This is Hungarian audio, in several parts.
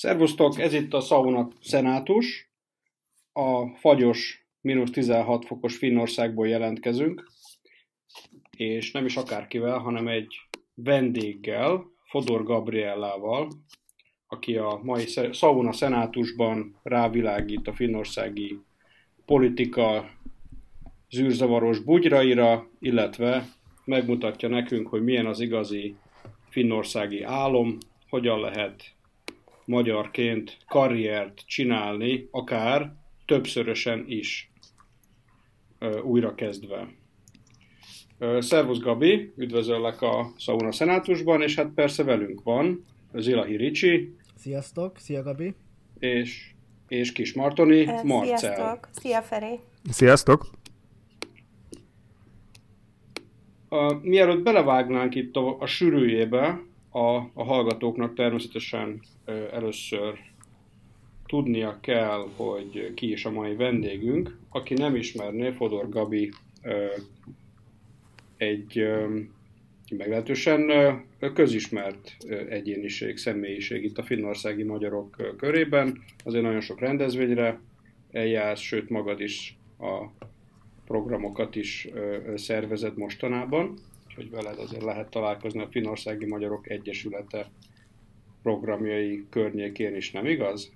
Szervusztok, ez itt a Sauna Szenátus. A fagyos, mínusz 16 fokos Finnországból jelentkezünk, és nem is akárkivel, hanem egy vendéggel, Fodor Gabriellával, aki a mai Sauna Szenátusban rávilágít a finnországi politika zűrzavaros bugyraira, illetve megmutatja nekünk, hogy milyen az igazi finnországi álom, hogyan lehet magyarként karriert csinálni, akár többszörösen is újra kezdve. Szervusz Gabi, üdvözöllek a Sauna Szenátusban, és hát persze velünk van Zilahi Ricsi. Sziasztok, szia Gabi. És, és Kis Martoni, Marcel. Sziasztok, szia Feri. Sziasztok. A, mielőtt belevágnánk itt a, a sűrűjébe, a, a hallgatóknak természetesen először tudnia kell, hogy ki is a mai vendégünk. Aki nem ismerné, Fodor Gabi egy meglehetősen közismert egyéniség, személyiség itt a finnországi magyarok körében. Azért nagyon sok rendezvényre eljársz, sőt magad is a programokat is ö, szervezett mostanában hogy veled azért lehet találkozni a Finnországi Magyarok Egyesülete programjai környékén is, nem igaz?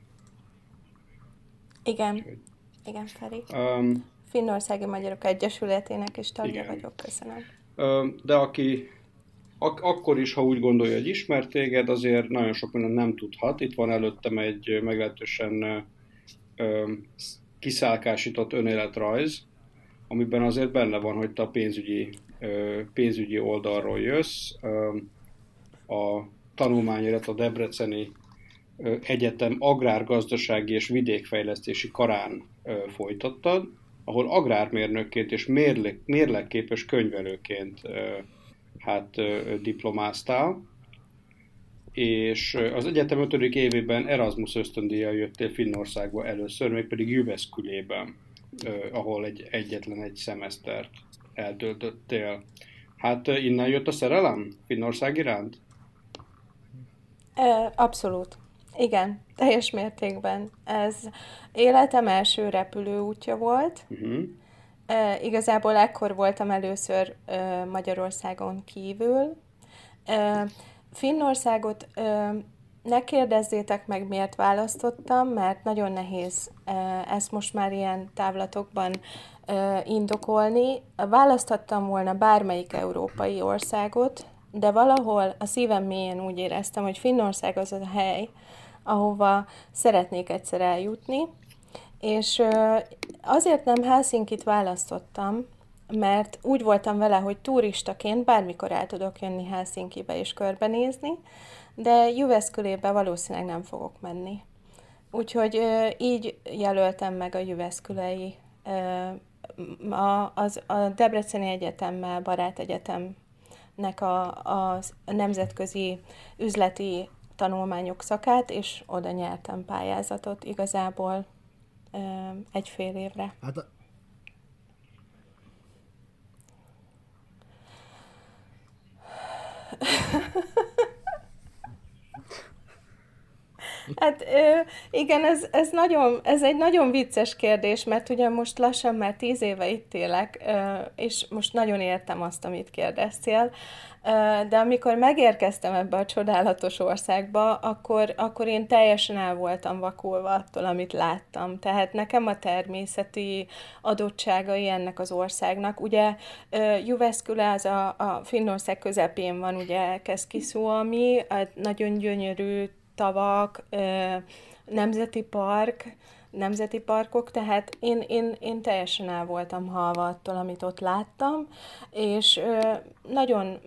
Igen, Úgyhogy... igen, Feri. Um, Finnországi Magyarok Egyesületének is tagja igen. vagyok, köszönöm. Um, de aki ak- akkor is, ha úgy gondolja, hogy ismert téged, azért nagyon sok minden nem tudhat. Itt van előttem egy meglehetősen um, kiszálkásított önéletrajz, amiben azért benne van, hogy te a pénzügyi pénzügyi oldalról jössz, a tanulmányodat a Debreceni Egyetem agrárgazdasági és vidékfejlesztési karán folytattad, ahol agrármérnökként és mérleg, mérlegképes könyvelőként hát diplomáztál, és az egyetem 5. évében Erasmus ösztöndíjjal jöttél Finnországba először, mégpedig Jüveszkülében, ahol egy, egyetlen egy szemesztert eltöltöttél. Hát innen jött a szerelem Finnország iránt? Abszolút. Igen, teljes mértékben. Ez életem első repülőútja volt. Uh-huh. E, igazából ekkor voltam először e, Magyarországon kívül. E, Finnországot e, ne kérdezzétek meg, miért választottam, mert nagyon nehéz e, ezt most már ilyen távlatokban indokolni. Választhattam volna bármelyik európai országot, de valahol a szívem mélyén úgy éreztem, hogy Finnország az a hely, ahova szeretnék egyszer eljutni, és azért nem Helsinkit választottam, mert úgy voltam vele, hogy turistaként bármikor el tudok jönni Helsinkibe és körbenézni, de Jüveszkölébe valószínűleg nem fogok menni. Úgyhogy így jelöltem meg a Jüveszkülei a, az, a Debreceni Egyetemmel, Barát Egyetemnek a, a nemzetközi üzleti tanulmányok szakát, és oda nyertem pályázatot igazából egy fél évre. Hát Hát igen, ez, ez, nagyon, ez egy nagyon vicces kérdés, mert ugye most lassan már tíz éve itt élek, és most nagyon értem azt, amit kérdeztél, de amikor megérkeztem ebbe a csodálatos országba, akkor, akkor én teljesen el voltam vakulva attól, amit láttam. Tehát nekem a természeti adottságai ennek az országnak, ugye Juveszküle az a, a Finnország közepén van, ugye Keszkiszóami, nagyon gyönyörű tavak, nemzeti park, nemzeti parkok, tehát én, én, én teljesen el voltam halva attól, amit ott láttam, és nagyon,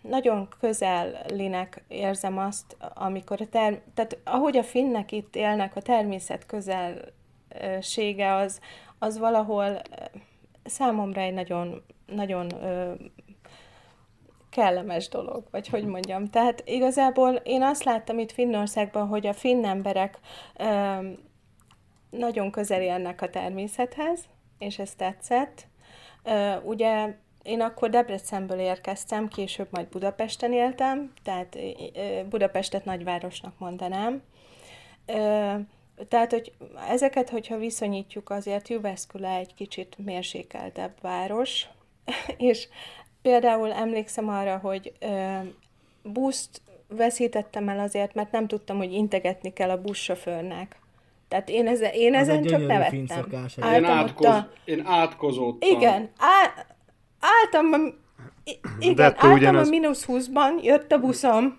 nagyon közelinek érzem azt, amikor a term- tehát ahogy a finnek itt élnek, a természet közelsége az, az valahol számomra egy nagyon, nagyon kellemes dolog, vagy hogy mondjam. Tehát igazából én azt láttam itt Finnországban, hogy a finn emberek ö, nagyon közel élnek a természethez, és ez tetszett. Ö, ugye én akkor Debrecenből érkeztem, később majd Budapesten éltem, tehát Budapestet nagyvárosnak mondanám. Ö, tehát, hogy ezeket, hogyha viszonyítjuk, azért Juveszkula egy kicsit mérsékeltebb város, és például emlékszem arra, hogy ö, buszt veszítettem el azért, mert nem tudtam, hogy integetni kell a buszsofőrnek. Tehát én, ezen, én ezen csak nevettem. Én, átkoz, a... én átkozottam. Igen, á, álltam a, igen, álltam ugyanaz... a mínusz 20-ban, jött a buszom,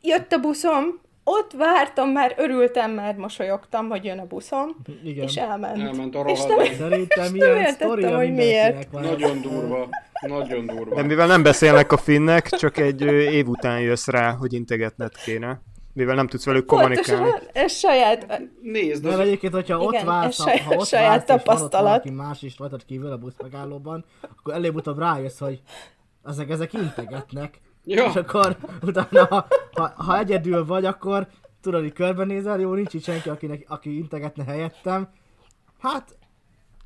jött a buszom, ott vártam, már örültem, már mosolyogtam, hogy jön a buszom, Igen. és elment. Elment a és nem, Szerintem és nem értettem, hogy miért. Nagyon durva. Nagyon durva. De mivel nem beszélnek a finnek, csak egy év után jössz rá, hogy integetned kéne. Mivel nem tudsz velük kommunikálni. Pontosan, ez saját... Nézd, az... De egyébként, hogyha Igen, ott vársz, saját, ha ott saját tapasztalat. és más is rajtad kívül a busz megállóban, akkor előbb-utóbb rájössz, hogy ezek, ezek integetnek. Ja. És akkor utána, ha, ha, ha, egyedül vagy, akkor tudod, hogy körbenézel, jó, nincs itt senki, akinek, aki integetne helyettem. Hát,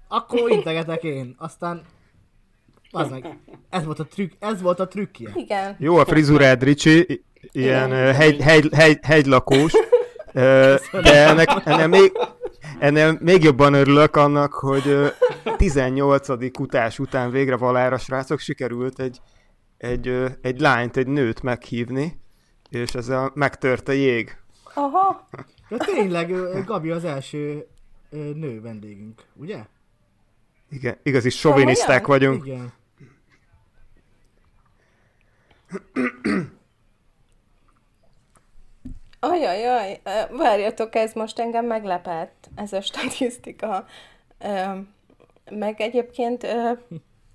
akkor integetek én. Aztán az meg, ez volt a trükk, ez volt a trükkje. Igen. Jó a frizurád, Ricsi, ilyen hegy, hegy, hegy, hegylakós, de ennek, ennek még, ennél még jobban örülök annak, hogy 18. utás után végre valára srácok sikerült egy, egy, egy lányt, egy nőt meghívni, és ezzel megtört a jég. Aha. De tényleg, Gabi az első nő vendégünk, ugye? Igen, igazi soviniszták vagyunk. Igen. Ajajaj, várjatok, ez most engem meglepett, ez a statisztika. Meg egyébként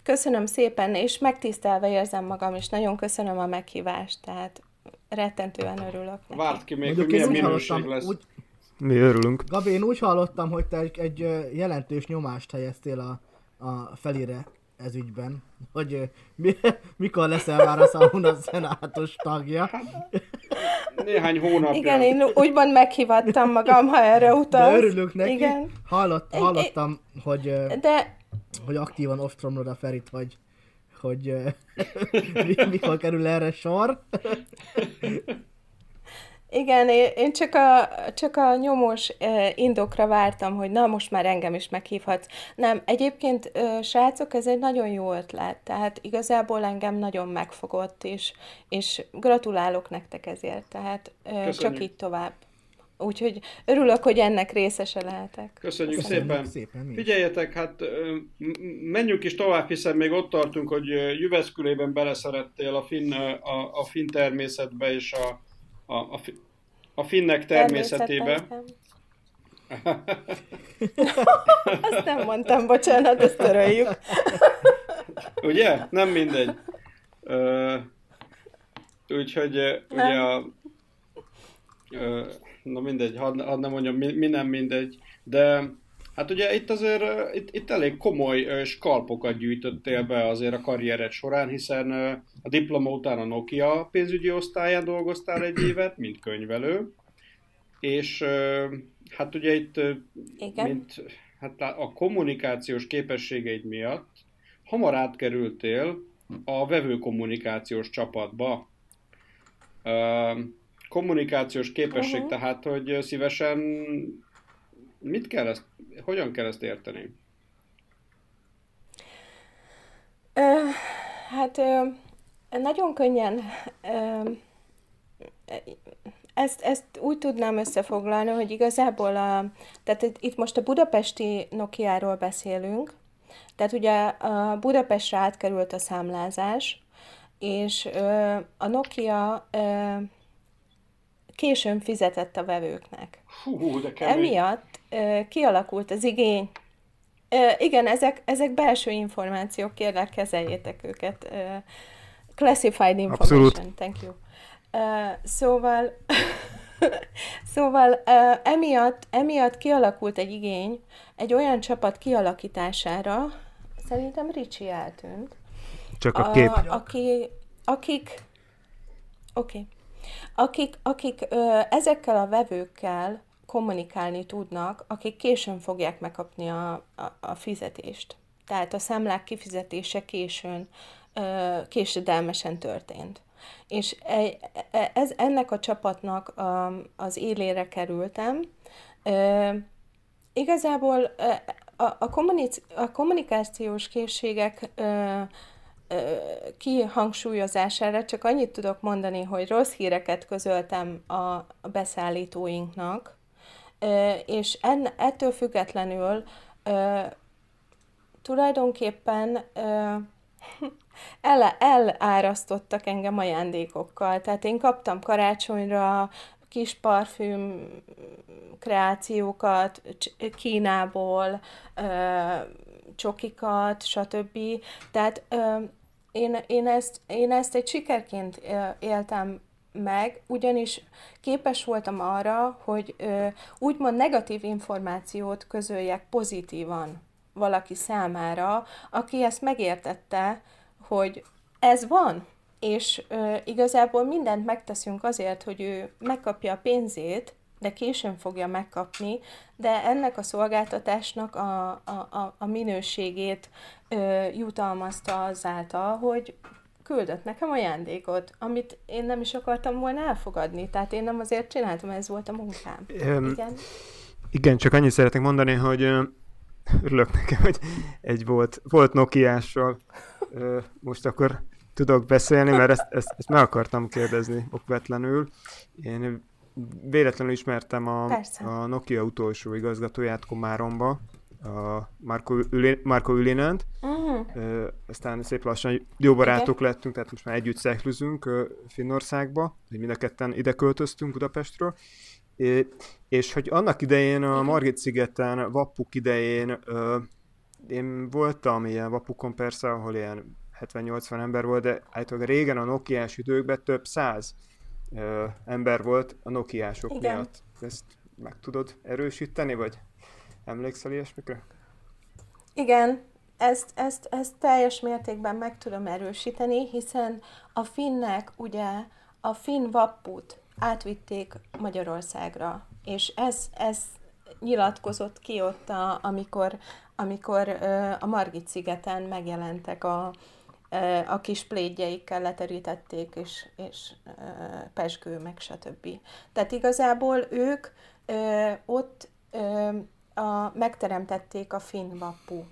köszönöm szépen, és megtisztelve érzem magam, és nagyon köszönöm a meghívást, tehát rettentően örülök neki. Várt ki még, hogy milyen minőség lesz. Úgy... Mi örülünk. Gabi, én úgy hallottam, hogy te egy, egy jelentős nyomást helyeztél a, a felére ez ügyben, hogy mi, mikor leszel már a Sauna szenátus tagja. Néhány hónapja. Igen, én úgyban meghívattam magam, ha erre utalsz. De örülök neki. Igen. Hallott, hallottam, hogy, de... hogy aktívan ostromlod a Ferit, hogy, hogy mikor kerül erre sor. Igen, én csak a, csak a nyomós indokra vártam, hogy na, most már engem is meghívhatsz. Nem, egyébként, srácok, ez egy nagyon jó ötlet, tehát igazából engem nagyon megfogott, és, és gratulálok nektek ezért, tehát Köszönjük. csak így tovább. Úgyhogy örülök, hogy ennek részese lehetek. Köszönjük, Köszönjük szépen. szépen Figyeljetek, hát menjünk is tovább, hiszen még ott tartunk, hogy Jüveszkülében beleszerettél a finn, a, a finn természetbe és a, a, a, a finnek természetébe. Azt nem mondtam, bocsánat, ezt töröljük. ugye? Nem mindegy. Úgyhogy nem. ugye a... Na mindegy, hadd had nem mondjam, mi, mi nem mindegy, de Hát ugye itt azért itt, itt elég komoly skalpokat gyűjtöttél be azért a karriered során, hiszen a diploma után a Nokia pénzügyi osztályán dolgoztál egy évet, mint könyvelő, és hát ugye itt Igen. mint hát a kommunikációs képességeid miatt hamar átkerültél a vevő kommunikációs csapatba. Kommunikációs képesség, uh-huh. tehát, hogy szívesen mit kell ezt, hogyan kell ezt érteni? Uh, hát uh, nagyon könnyen uh, ezt, ezt úgy tudnám összefoglalni, hogy igazából a, tehát itt most a budapesti Nokia-ról beszélünk, tehát ugye a Budapestre átkerült a számlázás, és ö, a Nokia ö, későn fizetett a vevőknek. Hú, de Emiatt ö, kialakult az igény. Ö, igen, ezek, ezek belső információk, kérlek, kezeljétek őket. Ö, classified information, Abszolút. thank you. Uh, szóval, szóval uh, emiatt, emiatt kialakult egy igény egy olyan csapat kialakítására, szerintem Ricsi eltűnt. Csak a kép. A, aki, akik, oké, okay. Akik, akik uh, ezekkel a vevőkkel kommunikálni tudnak, akik későn fogják megkapni a, a, a fizetést. Tehát a számlák kifizetése későn, uh, késedelmesen történt. És e, e, ez, ennek a csapatnak az élére kerültem. Igazából a, a, kommunic, a kommunikációs készségek kihangsúlyozására csak annyit tudok mondani, hogy rossz híreket közöltem a beszállítóinknak, és en, ettől függetlenül tulajdonképpen el, elárasztottak engem ajándékokkal. Tehát én kaptam karácsonyra kis parfüm kreációkat Kínából, csokikat, stb. Tehát én, én, ezt, én ezt egy sikerként éltem meg, ugyanis képes voltam arra, hogy ö, úgymond negatív információt közöljek pozitívan valaki számára, aki ezt megértette, hogy ez van, és ö, igazából mindent megteszünk azért, hogy ő megkapja a pénzét, de későn fogja megkapni, de ennek a szolgáltatásnak a, a, a, a minőségét ö, jutalmazta azáltal, hogy küldött nekem ajándékot, amit én nem is akartam volna elfogadni. Tehát én nem azért csináltam, ez volt a munkám. Um, igen? Igen, csak annyit szeretnék mondani, hogy örülök nekem, hogy egy volt, volt Nokia-sról most akkor tudok beszélni, mert ezt, ezt, ezt meg akartam kérdezni okvetlenül. Én véletlenül ismertem a, a Nokia utolsó igazgatóját Komáromba, a Marco, Uli, Marco Ülinent. Uh-huh. aztán szép lassan jó barátok okay. lettünk, tehát most már együtt szeklőzünk Finnországba, mind a ketten ide költöztünk Budapestről. É, és hogy annak idején a Margit szigeten, Vappuk idején én voltam ilyen Vappukon persze, ahol ilyen 70-80 ember volt, de általában régen a Nokia-s időkben több száz ö, ember volt a Nokia-sok Igen. miatt. Ezt meg tudod erősíteni, vagy emlékszel ilyesmikre? Igen, ezt, ezt, ezt teljes mértékben meg tudom erősíteni, hiszen a finnek ugye a finn vapput átvitték Magyarországra, és ez, ez nyilatkozott ki ott, a, amikor, amikor a Margit szigeten megjelentek a, a kis plédjeikkel leterítették, és, és pesgő, meg stb. Tehát igazából ők ott a, megteremtették a finn vappu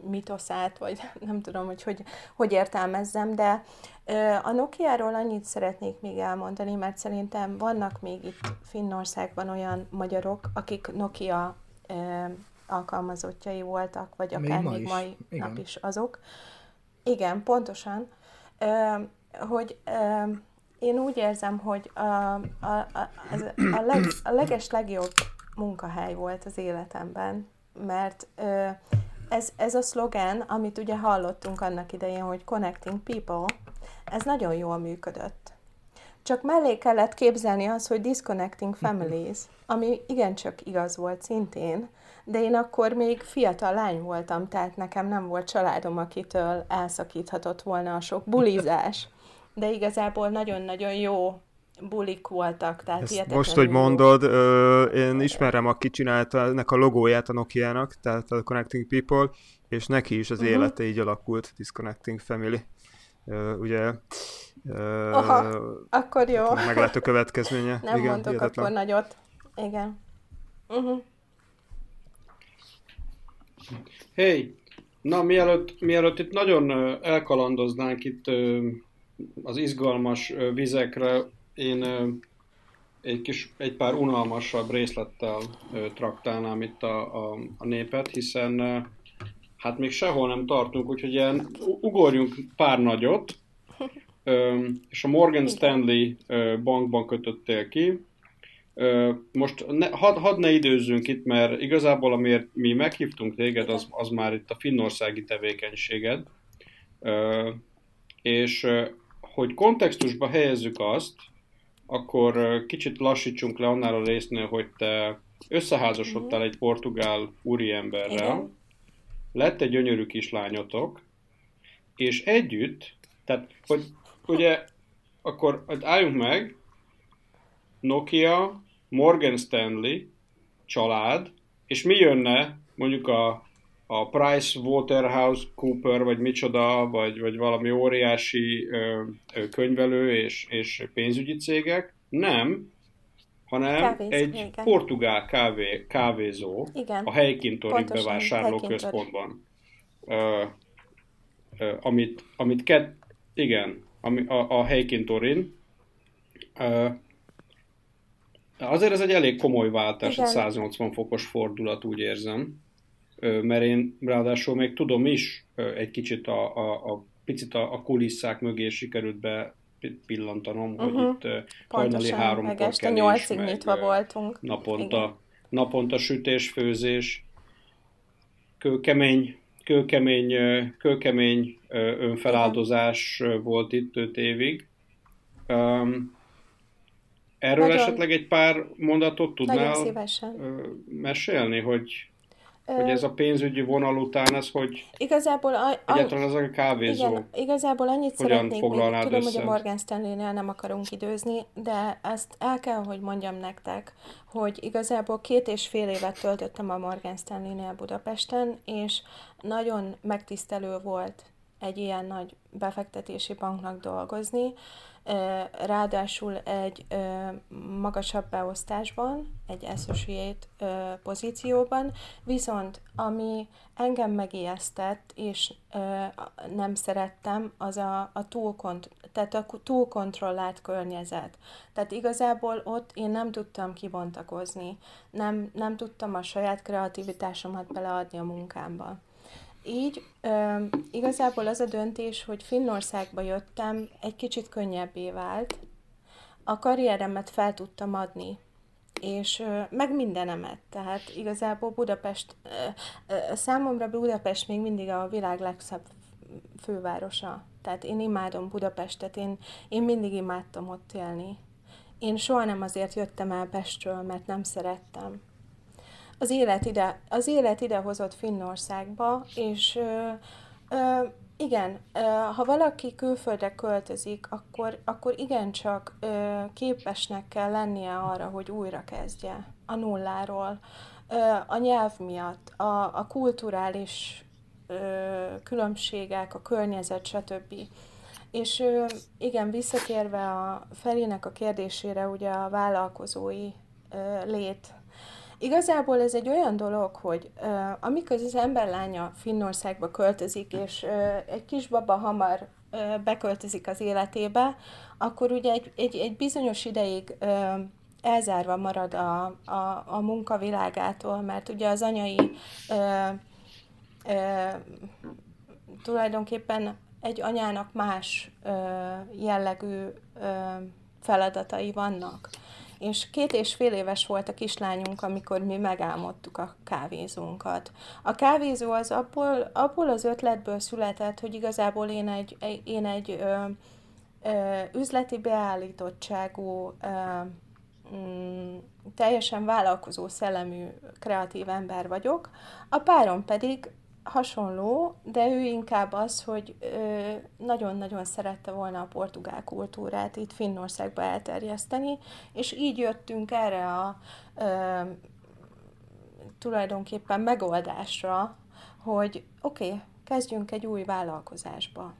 mitoszát, vagy nem tudom, hogy, hogy hogy értelmezzem, de a Nokia-ról annyit szeretnék még elmondani, mert szerintem vannak még itt Finnországban olyan magyarok, akik Nokia alkalmazottjai voltak, vagy akár még, ma még mai Igen. nap is azok. Igen, pontosan. Hogy én úgy érzem, hogy a, a, a, a, leg, a leges legjobb munkahely volt az életemben, mert ez, ez a szlogen, amit ugye hallottunk annak idején, hogy Connecting People, ez nagyon jól működött. Csak mellé kellett képzelni az, hogy Disconnecting Families, ami igencsak igaz volt szintén, de én akkor még fiatal lány voltam, tehát nekem nem volt családom, akitől elszakíthatott volna a sok bulizás. De igazából nagyon-nagyon jó bulik voltak, tehát Ezt Most, hogy mondod, ö, én ismerem, aki csinálta ennek a logóját a Nokia-nak, tehát a Connecting People, és neki is az uh-huh. élete így alakult, Disconnecting Family. Ö, ugye ö, Aha, akkor jó. Meg lehet a következménye. Nem Igen, mondok hihetetlen. akkor nagyot. Igen. Uh-huh. Hey, na mielőtt, mielőtt itt nagyon elkalandoznánk itt az izgalmas vizekre, én egy, kis, egy pár unalmasabb részlettel traktálnám itt a, a, a népet, hiszen hát még sehol nem tartunk, úgyhogy ilyen ugorjunk pár nagyot, és a Morgan Stanley bankban kötöttél ki, most ne, had, had ne időzzünk itt, mert igazából amiért mi meghívtunk téged, az, az már itt a finnországi tevékenységed, és hogy kontextusba helyezzük azt, akkor kicsit lassítsunk le annál a résznél, hogy te összeházasodtál mhm. egy portugál úriemberrel, Igen. lett egy gyönyörű kislányotok, és együtt, tehát, hogy ugye, akkor álljunk meg, Nokia, Morgan Stanley, család, és mi jönne mondjuk a, a Price Waterhouse Cooper, vagy micsoda, vagy, vagy valami óriási ö, ö, könyvelő és, és pénzügyi cégek. Nem, hanem Kávéz, egy igen. portugál kávé, kávézó igen. a helykintori bevásárló központban. Ö, ö, amit, amit kett, igen, ami, a, a helykintorin. Ö, azért ez egy elég komoly váltás, igen. egy 180 fokos fordulat, úgy érzem. Mert én ráadásul még tudom is egy kicsit a, a, a picit a, a kulisszák mögé sikerült be pillantanom, uh-huh. hogy itt hajnali háromkor meg este nyolcig nyitva voltunk. Naponta, Igen. naponta sütés, főzés, kőkemény, kőkemény, kőkemény önfeláldozás Igen. volt itt öt évig. Um, erről Nagyon... esetleg egy pár mondatot tudnál mesélni, hogy hogy ez a pénzügyi vonal után, ez hogy igazából a, a, egyáltalán az a kávézó. Igen, igazából annyit szeretnék még, tudom, össze? hogy a Morgan Stanley-nél nem akarunk időzni, de ezt el kell, hogy mondjam nektek, hogy igazából két és fél évet töltöttem a Morgan Stanley-nél Budapesten, és nagyon megtisztelő volt egy ilyen nagy befektetési banknak dolgozni, ráadásul egy magasabb beosztásban, egy associate pozícióban, viszont ami engem megijesztett, és nem szerettem, az a, a túl, kont- tehát a túl kontrollált környezet. Tehát igazából ott én nem tudtam kibontakozni, nem, nem tudtam a saját kreativitásomat beleadni a munkámba. Így ö, igazából az a döntés, hogy Finnországba jöttem, egy kicsit könnyebbé vált. A karrieremet fel tudtam adni, és ö, meg mindenemet. Tehát igazából Budapest, ö, ö, számomra Budapest még mindig a világ legszebb fővárosa. Tehát én imádom Budapestet, én, én mindig imádtam ott élni. Én soha nem azért jöttem el Pestről, mert nem szerettem az élet ide, az élet ide hozott Finnországba, és ö, ö, igen, ha valaki külföldre költözik, akkor, akkor igencsak ö, képesnek kell lennie arra, hogy újra kezdje a nulláról. A nyelv miatt, a, a kulturális ö, különbségek, a környezet, stb. És igen, visszatérve a Felének a kérdésére, ugye a vállalkozói ö, Igazából ez egy olyan dolog, hogy uh, amikor az ember lánya Finnországba költözik, és uh, egy kisbaba hamar uh, beköltözik az életébe, akkor ugye egy, egy, egy bizonyos ideig uh, elzárva marad a, a, a munkavilágától, mert ugye az anyai uh, uh, tulajdonképpen egy anyának más uh, jellegű uh, feladatai vannak. És két és fél éves volt a kislányunk, amikor mi megálmodtuk a kávézónkat. A kávézó az abból, abból az ötletből született, hogy igazából én egy, én egy ö, ö, üzleti beállítottságú, ö, mm, teljesen vállalkozó szellemű, kreatív ember vagyok, a párom pedig hasonló, de ő inkább az, hogy nagyon-nagyon szerette volna a portugál kultúrát itt Finnországba elterjeszteni, és így jöttünk erre a ö, tulajdonképpen megoldásra, hogy oké, okay, kezdjünk egy új vállalkozásba.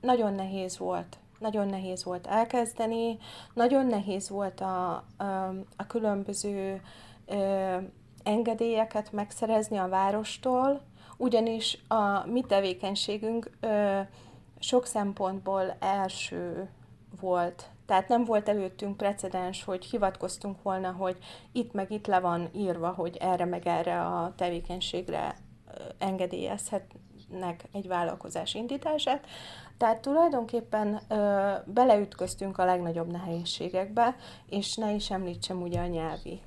Nagyon nehéz volt, nagyon nehéz volt elkezdeni, nagyon nehéz volt a, a, a különböző ö, engedélyeket megszerezni a várostól, ugyanis a mi tevékenységünk ö, sok szempontból első volt. Tehát nem volt előttünk precedens, hogy hivatkoztunk volna, hogy itt meg itt le van írva, hogy erre meg erre a tevékenységre engedélyezhetnek egy vállalkozás indítását. Tehát tulajdonképpen ö, beleütköztünk a legnagyobb nehézségekbe, és ne is említsem ugye a nyelvi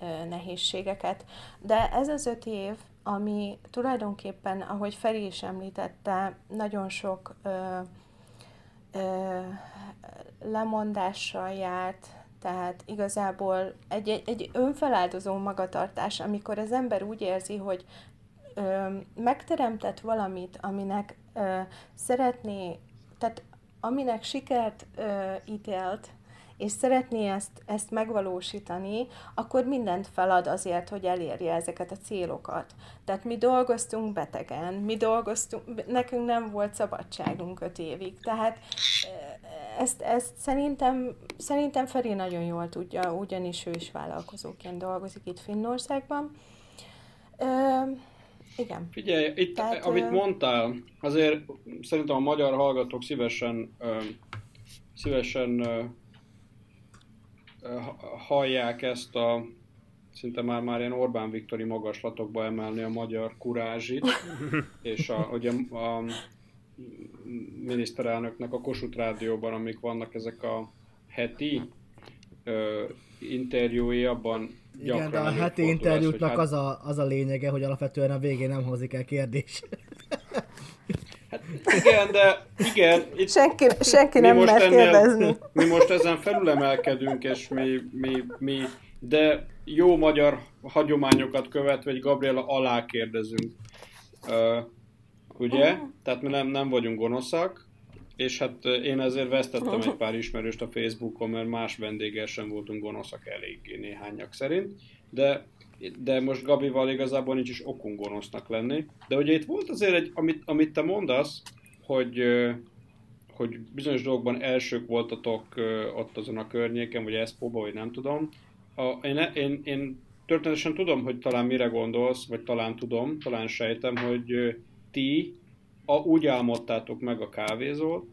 ö, nehézségeket. De ez az öt év, ami tulajdonképpen, ahogy Feri is említette, nagyon sok ö, ö, lemondással járt, tehát igazából egy, egy, egy önfeláldozó magatartás, amikor az ember úgy érzi, hogy ö, megteremtett valamit, aminek ö, szeretné, tehát aminek sikert ö, ítélt, és szeretné ezt, ezt megvalósítani, akkor mindent felad azért, hogy elérje ezeket a célokat. Tehát mi dolgoztunk betegen, mi dolgoztunk, nekünk nem volt szabadságunk öt évig. Tehát ezt, ezt szerintem, szerintem Feri nagyon jól tudja, ugyanis ő is vállalkozóként dolgozik itt Finnországban. Ö, igen. Figyelj, itt, Tehát, amit mondtál, azért szerintem a magyar hallgatók szívesen ö, szívesen ö, ö, hallják ezt a szinte már, már ilyen Orbán Viktori magaslatokba emelni a magyar kurázsit, és a, hogy a, a miniszterelnöknek a Kossuth Rádióban, amik vannak ezek a heti ö, interjúi, abban Igen, de a heti interjúknak hát... az, a, az a lényege, hogy alapvetően a végén nem hozik el kérdés. Igen, de igen. Itt senki, senki nem mer kérdezni. Mi most ezen felülemelkedünk, és mi, mi, mi, de jó magyar hagyományokat követve, hogy Gabriela alá kérdezünk. Uh, ugye? Uh-huh. Tehát mi nem, nem vagyunk gonoszak, és hát én ezért vesztettem egy pár ismerőst a Facebookon, mert más vendéggel sem voltunk gonoszak eléggé néhányak szerint, de de most Gabival igazából nincs is okunk gonosznak lenni. De ugye itt volt azért egy, amit, amit te mondasz, hogy, hogy bizonyos dolgokban elsők voltatok ott azon a környéken, vagy Eszpóban, vagy nem tudom. A, én, én, én történetesen tudom, hogy talán mire gondolsz, vagy talán tudom, talán sejtem, hogy ti a, úgy álmodtátok meg a kávézót,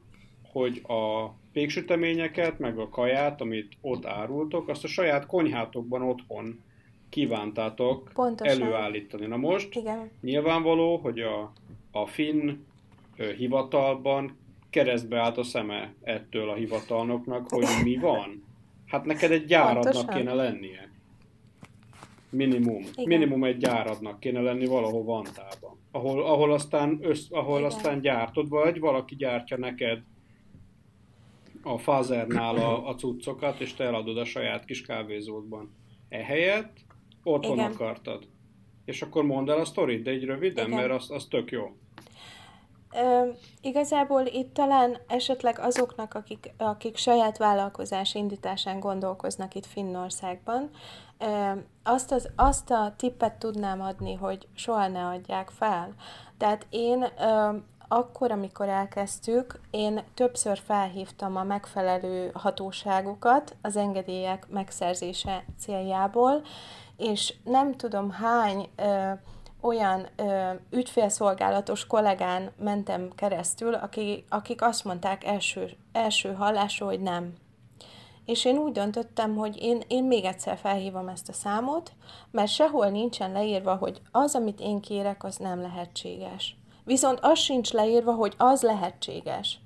hogy a péksüteményeket, meg a kaját, amit ott árultok, azt a saját konyhátokban otthon kívántátok Pontosan. előállítani. Na most Igen. nyilvánvaló, hogy a, a finn hivatalban keresztbe állt a szeme ettől a hivatalnoknak, hogy mi van. Hát neked egy gyáradnak Pontosan. kéne lennie. Minimum. Igen. Minimum egy gyáradnak kéne lenni valahol Vantában. Ahol, ahol, aztán, össz, ahol aztán gyártod, vagy valaki gyártja neked a Fazernál a, a cuccokat, és te eladod a saját kis kávézódban. Ehelyett otthon Igen. akartad. És akkor mondd el a sztorit, de egy röviden, Igen. mert az, az tök jó. Igazából itt talán esetleg azoknak, akik, akik saját vállalkozás indításán gondolkoznak itt Finnországban, ö, azt, az, azt a tippet tudnám adni, hogy soha ne adják fel. Tehát én ö, akkor, amikor elkezdtük, én többször felhívtam a megfelelő hatóságokat az engedélyek megszerzése céljából, és nem tudom hány ö, olyan ö, ügyfélszolgálatos kollégán mentem keresztül, aki, akik azt mondták első, első hallásról, hogy nem. És én úgy döntöttem, hogy én, én még egyszer felhívom ezt a számot, mert sehol nincsen leírva, hogy az, amit én kérek, az nem lehetséges. Viszont az sincs leírva, hogy az lehetséges.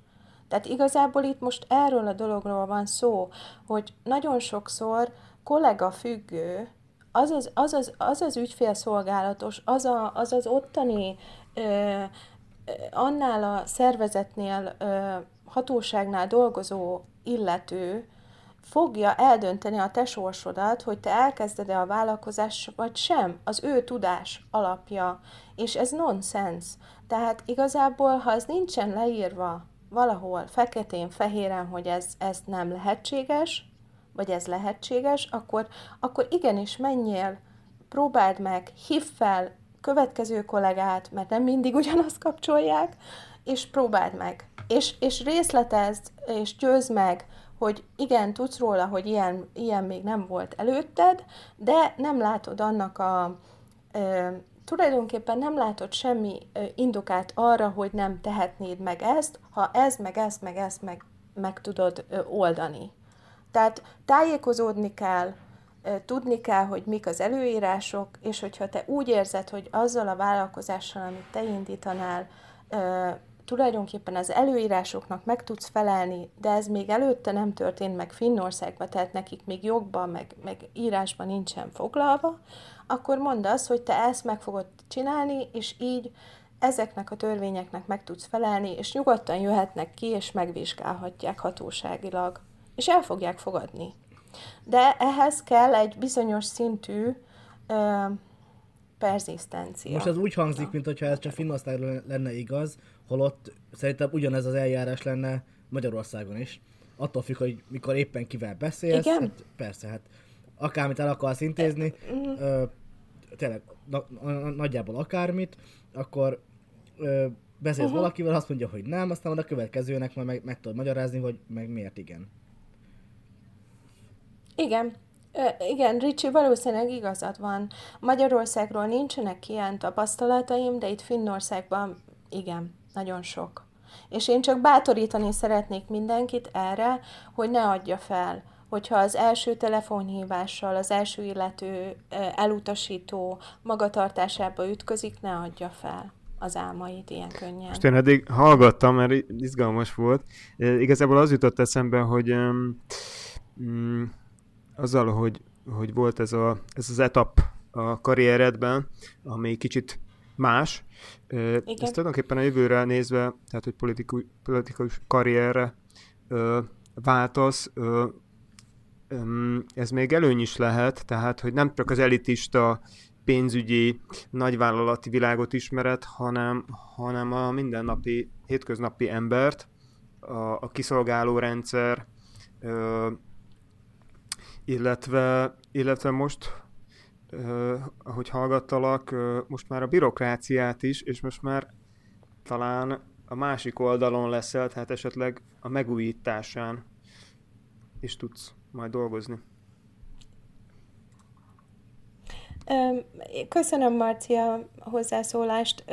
Tehát igazából itt most erről a dologról van szó, hogy nagyon sokszor kollega függő, az az, az, az, az, az ügyfélszolgálatos, az, a, az az ottani ö, annál a szervezetnél, ö, hatóságnál dolgozó illető fogja eldönteni a te sorsodat, hogy te elkezded-e a vállalkozás, vagy sem, az ő tudás alapja. És ez nonsens. Tehát igazából, ha ez nincsen leírva valahol feketén-fehéren, hogy ez, ez nem lehetséges, vagy ez lehetséges, akkor, akkor igenis menjél, próbáld meg, hív fel következő kollégát, mert nem mindig ugyanazt kapcsolják, és próbáld meg. És, és részletezd, és győzd meg, hogy igen, tudsz róla, hogy ilyen, ilyen még nem volt előtted, de nem látod annak a ö, tulajdonképpen nem látod semmi ö, indokát arra, hogy nem tehetnéd meg ezt, ha ez, meg ezt, meg ezt meg, meg tudod ö, oldani. Tehát tájékozódni kell, tudni kell, hogy mik az előírások, és hogyha te úgy érzed, hogy azzal a vállalkozással, amit te indítanál, tulajdonképpen az előírásoknak meg tudsz felelni, de ez még előtte nem történt meg Finnországban, tehát nekik még jogban, meg, meg írásban nincsen foglalva, akkor mondd azt, hogy te ezt meg fogod csinálni, és így ezeknek a törvényeknek meg tudsz felelni, és nyugodtan jöhetnek ki, és megvizsgálhatják hatóságilag és el fogják fogadni. De ehhez kell egy bizonyos szintű ö, perzisztencia. Most ez úgy hangzik, mint hogyha ez csak Finnországban lenne igaz, holott szerintem ugyanez az eljárás lenne Magyarországon is. attól függ, hogy mikor éppen kivel beszélsz. Igen? Hát persze, hát akármit el akarsz intézni, mm. ö, tényleg na, na, nagyjából akármit, akkor ö, beszélsz uh-huh. valakivel, azt mondja, hogy nem, aztán a következőnek majd meg, meg tudod magyarázni, hogy meg miért igen. Igen. Igen, Ricsi, valószínűleg igazad van. Magyarországról nincsenek ilyen tapasztalataim, de itt Finnországban igen, nagyon sok. És én csak bátorítani szeretnék mindenkit erre, hogy ne adja fel. Hogyha az első telefonhívással az első illető elutasító magatartásába ütközik, ne adja fel az álmait ilyen könnyen. Most én eddig hallgattam, mert izgalmas volt. Igazából az jutott eszembe, hogy um, azzal, hogy, hogy volt ez, a, ez az etap a karrieredben, ami kicsit más, Igen. ez tulajdonképpen a jövőre nézve, tehát hogy politikus, politikus karrierre ö, váltasz, ö, ez még előny is lehet, tehát hogy nem csak az elitista pénzügyi, nagyvállalati világot ismered, hanem, hanem a mindennapi, hétköznapi embert, a, a kiszolgáló rendszer, ö, illetve, illetve most, ö, ahogy hallgattalak, ö, most már a bürokráciát is, és most már talán a másik oldalon leszel, tehát esetleg a megújításán is tudsz majd dolgozni. Köszönöm, Marcia, a hozzászólást.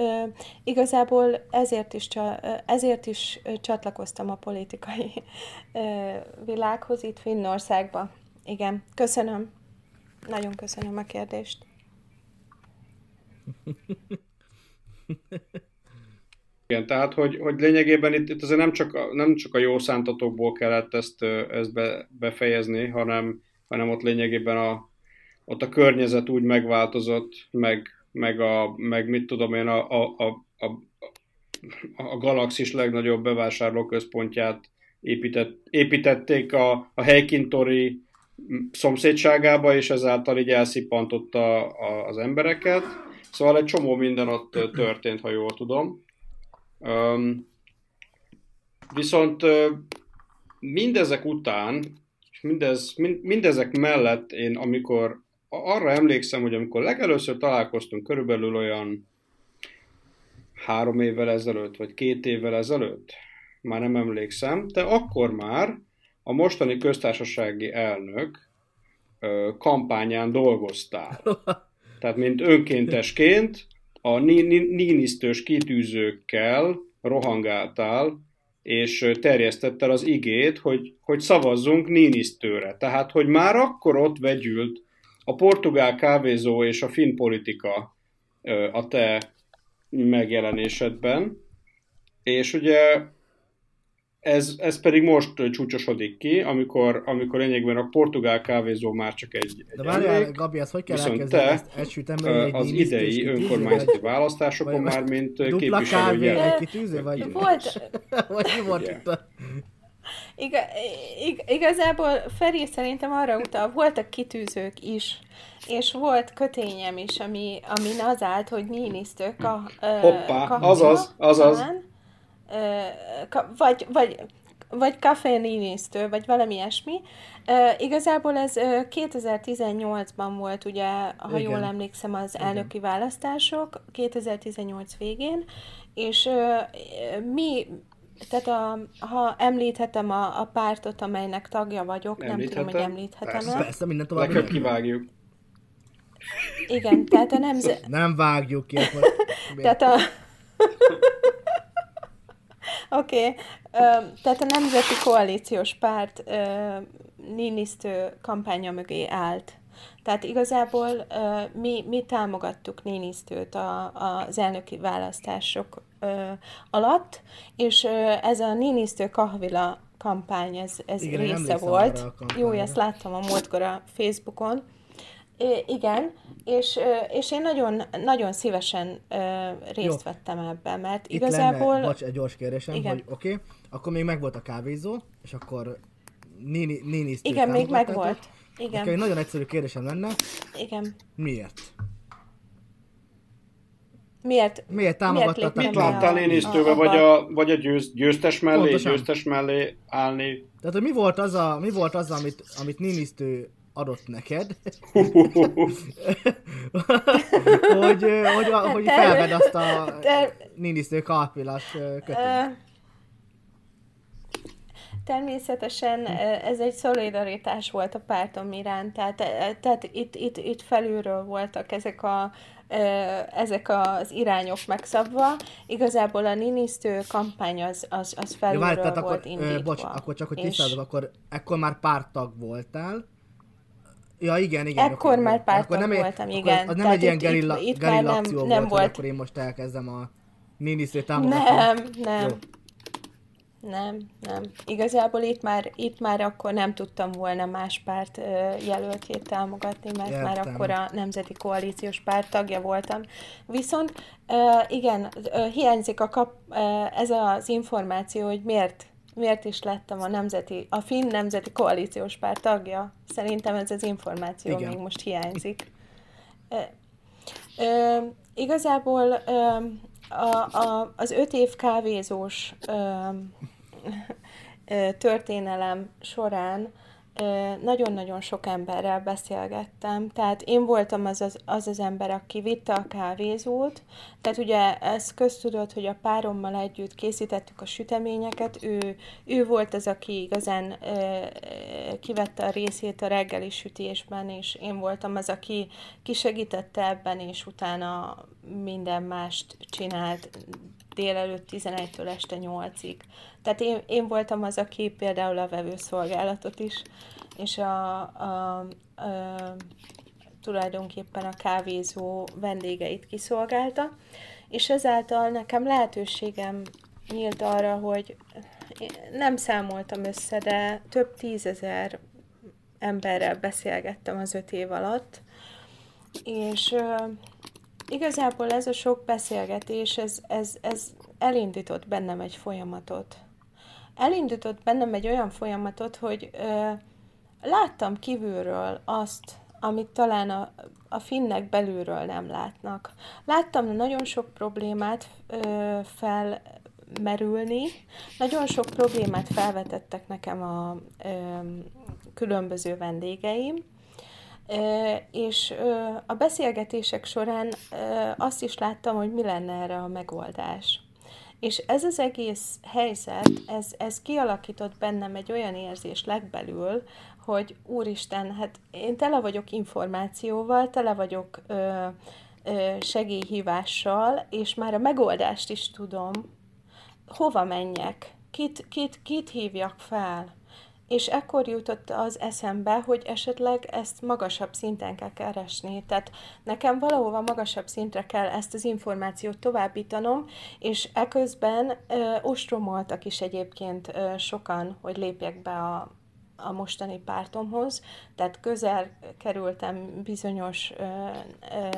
Igazából ezért is, ezért is csatlakoztam a politikai világhoz itt Finnországba. Igen, köszönöm. Nagyon köszönöm a kérdést. Igen, tehát, hogy, hogy lényegében itt, itt azért nem csak, a, nem csak a jó szántatokból kellett ezt, ezt be, befejezni, hanem, hanem ott lényegében a, ott a környezet úgy megváltozott, meg, meg, a, meg mit tudom én, a, a, a, a, a galaxis legnagyobb bevásárlóközpontját épített, építették a, a helykintori szomszédságába, és ezáltal így elszippantotta az embereket. Szóval egy csomó minden ott történt, ha jól tudom. Um, viszont mindezek után, és mindez, mind, mindezek mellett én, amikor arra emlékszem, hogy amikor legelőször találkoztunk körülbelül olyan három évvel ezelőtt, vagy két évvel ezelőtt, már nem emlékszem, de akkor már a mostani köztársasági elnök kampányán dolgoztál. Tehát mint önkéntesként a nínisztős kitűzőkkel rohangáltál, és terjesztettel az igét, hogy, hogy szavazzunk Nínisztőre. Tehát, hogy már akkor ott vegyült a portugál kávézó és a finn politika a te megjelenésedben, és ugye ez, ez pedig most csúcsosodik ki, amikor, amikor lényegben a portugál kávézó már csak egy, egy De várjál, Gabi, ezt hogy kell elkezdeni? Ezt elsütem, az idei önkormányzati választásokon már, mint képviselő egy kitűző, vagy? Volt. vagy mi volt itt a... Iga, ig, igazából Feri szerintem arra utal, voltak kitűzők is, és volt kötényem is, ami, ami az állt, hogy Niinisztő ka, Hoppá, kapja, azaz, azaz. Talán, vagy, vagy, vagy Café Niinisztő, vagy valami ilyesmi. Uh, igazából ez uh, 2018-ban volt, ugye, ha Igen. jól emlékszem, az elnöki Igen. választások, 2018 végén, és uh, mi tehát a, ha említhetem a, a pártot, amelynek tagja vagyok, nem tudom, hogy említhetem Persze, persze mindent tovább. Legköbb kivágjuk. Igen, tehát a nemzet... Nem vágjuk ki. Akkor... tehát a... Oké, okay. tehát a Nemzeti Koalíciós Párt Ninisztő kampánya mögé állt. Tehát igazából uh, mi, mi támogattuk Ninisztőt a, az elnöki választások uh, alatt, és uh, ez a Ninisztő Kahvila kampány, ez, ez Igen, része volt. Jó, ezt láttam a múltkor a Facebookon. Igen, és, és én nagyon, nagyon szívesen részt Jó. vettem ebben, mert Itt igazából... Lenne, bocs, egy gyors kérdésem, Igen. hogy oké, okay, akkor még megvolt a kávézó, és akkor Nini, Nini Igen, még megvolt. Igen. Okay, nagyon egyszerű kérdésem lenne. Igen. Miért? Miért, miért támogattad? Mit láttál Ninistöbe, vagy a, vagy a győz, győztes mellé, Pontosan. győztes mellé állni? Tehát, hogy mi volt az, a, mi volt az amit, amit Ninisztő adott neked, hogy, hogy, hogy felved azt a Ninisztő kalpilas kötőt. Természetesen ez egy szolidaritás volt a pártom iránt, tehát, tehát itt, itt, itt felülről voltak ezek a ezek az irányok megszabva. Igazából a Ninisztő kampány az, az, az felülről ja, várj, volt akkor, indítva. Bocs, akkor csak, hogy tisztázom, és... akkor ekkor már pártag voltál, Ja, igen, igen. Ekkor akkor, már akkor nem voltam, akkor igen. Az nem egy ilyen gerilla, itt, itt gerilla akció nem, nem volt, volt. akkor én most elkezdem a minisztré támogatni. Nem, nem. Jó. Nem, nem. Igazából itt már, itt már akkor nem tudtam volna más párt jelöltjét támogatni, mert Értem. már akkor a Nemzeti Koalíciós Párt tagja voltam. Viszont igen, hiányzik a kap, ez az információ, hogy miért miért is lettem a nemzeti, a Finn Nemzeti Koalíciós Párt tagja. Szerintem ez az információ Igen. még most hiányzik. E, e, igazából e, a, a, az öt év kávézós e, e, történelem során nagyon-nagyon sok emberrel beszélgettem, tehát én voltam az az, az az ember, aki vitte a kávézót, tehát ugye ez köztudott, hogy a párommal együtt készítettük a süteményeket, ő, ő volt az, aki igazán ö, kivette a részét a reggeli sütésben, és én voltam az, aki kisegítette ebben, és utána minden mást csinált délelőtt 11-től este 8-ig. Tehát én, én voltam az, aki például a vevőszolgálatot is, és a, a, a, tulajdonképpen a kávézó vendégeit kiszolgálta, és ezáltal nekem lehetőségem nyílt arra, hogy nem számoltam össze, de több tízezer emberrel beszélgettem az öt év alatt, és igazából ez a sok beszélgetés, ez, ez, ez elindított bennem egy folyamatot. Elindított bennem egy olyan folyamatot, hogy ö, láttam kívülről azt, amit talán a, a finnek belülről nem látnak. Láttam nagyon sok problémát ö, felmerülni, nagyon sok problémát felvetettek nekem a ö, különböző vendégeim, és a beszélgetések során azt is láttam, hogy mi lenne erre a megoldás. És ez az egész helyzet, ez, ez kialakított bennem egy olyan érzés legbelül, hogy úristen, hát én tele vagyok információval, tele vagyok ö, ö, segélyhívással, és már a megoldást is tudom, hova menjek, kit, kit, kit hívjak fel, és ekkor jutott az eszembe, hogy esetleg ezt magasabb szinten kell keresni. Tehát nekem valahova magasabb szintre kell ezt az információt továbbítanom, és eközben ö, ostromoltak is egyébként ö, sokan, hogy lépjek be a, a mostani pártomhoz, tehát közel kerültem bizonyos ö, ö,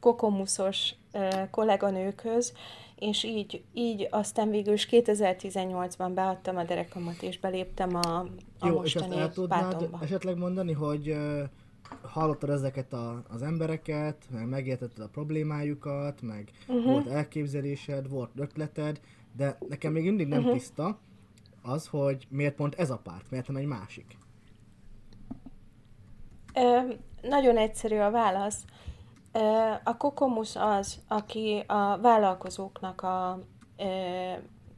kokomuszos ö, kolléganőkhöz, és így, így aztán végül is 2018-ban beadtam a derekamat, és beléptem a, a Jó, mostani és el pártomba. esetleg mondani, hogy uh, hallottad ezeket a, az embereket, meg megértetted a problémájukat, meg uh-huh. volt elképzelésed, volt ötleted, de nekem még mindig nem uh-huh. tiszta az, hogy miért pont ez a párt, miért nem egy másik. Ö, nagyon egyszerű a válasz. A Kokomus az, aki a vállalkozóknak a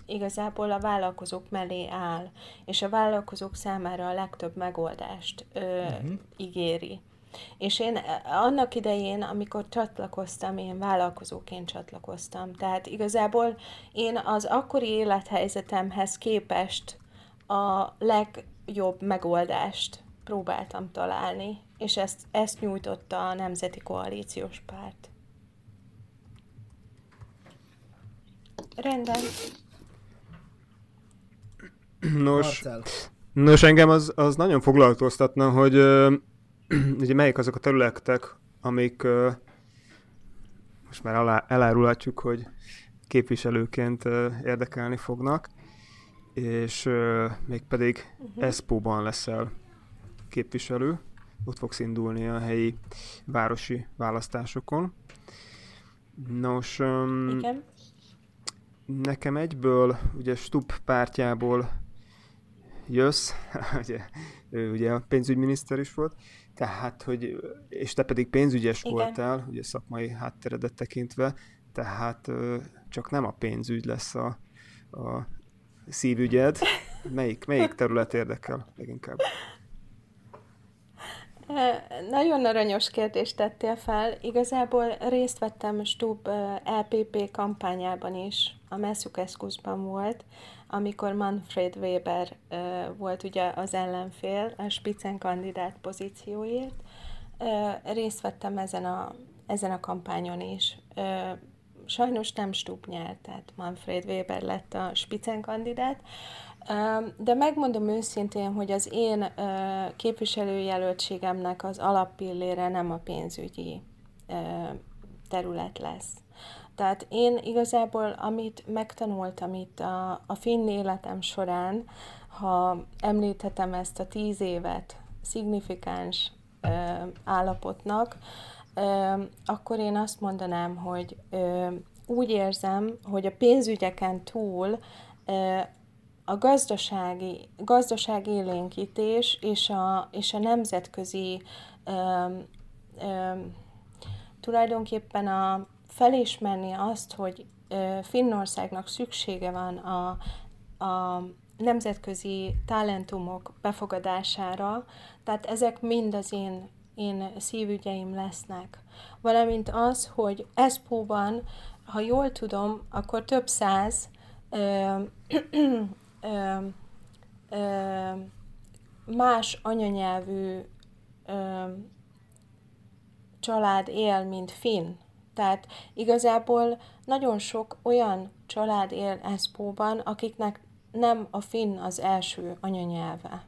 igazából a vállalkozók mellé áll, és a vállalkozók számára a legtöbb megoldást ö, uh-huh. ígéri. És én annak idején, amikor csatlakoztam, én vállalkozóként csatlakoztam. Tehát igazából én az akkori élethelyzetemhez képest a legjobb megoldást próbáltam találni, és ezt, ezt nyújtotta a Nemzeti Koalíciós Párt. Rendben. Nos, nos engem az, az nagyon foglalkoztatna, hogy uh, ugye melyik azok a területek, amik uh, most már alá, elárulhatjuk, hogy képviselőként uh, érdekelni fognak, és uh, mégpedig uh-huh. ESPO-ban leszel képviselő ott fogsz indulni a helyi városi választásokon. Nos, um, Igen? nekem egyből, ugye Stubb pártjából jössz, ugye, ő ugye a pénzügyminiszter is volt, tehát, hogy, és te pedig pénzügyes Igen. voltál, ugye szakmai hátteredet tekintve, tehát csak nem a pénzügy lesz a, a szívügyed. Melyik, melyik terület érdekel leginkább? Nagyon aranyos kérdést tettél fel. Igazából részt vettem Stub LPP kampányában is, a Messzukeszkuszban volt, amikor Manfred Weber volt ugye az ellenfél, a Spitzen kandidát pozícióért. Részt vettem ezen a, ezen a kampányon is. Sajnos nem Stub nyert, tehát Manfred Weber lett a Spitzen kandidát, de megmondom őszintén, hogy az én képviselőjelöltségemnek az alappillére nem a pénzügyi terület lesz. Tehát én igazából, amit megtanultam itt a, a finn életem során, ha említhetem ezt a tíz évet szignifikáns ö, állapotnak, ö, akkor én azt mondanám, hogy ö, úgy érzem, hogy a pénzügyeken túl ö, a gazdasági, gazdasági élénkítés és a, és a nemzetközi ö, ö, tulajdonképpen a felismerni azt, hogy ö, Finnországnak szüksége van a, a nemzetközi talentumok befogadására, tehát ezek mind az én, én szívügyeim lesznek. Valamint az, hogy Espóban, ha jól tudom, akkor több száz ö, ö, más anyanyelvű ö, család él, mint finn. Tehát igazából nagyon sok olyan család él Eszpóban, akiknek nem a finn az első anyanyelve.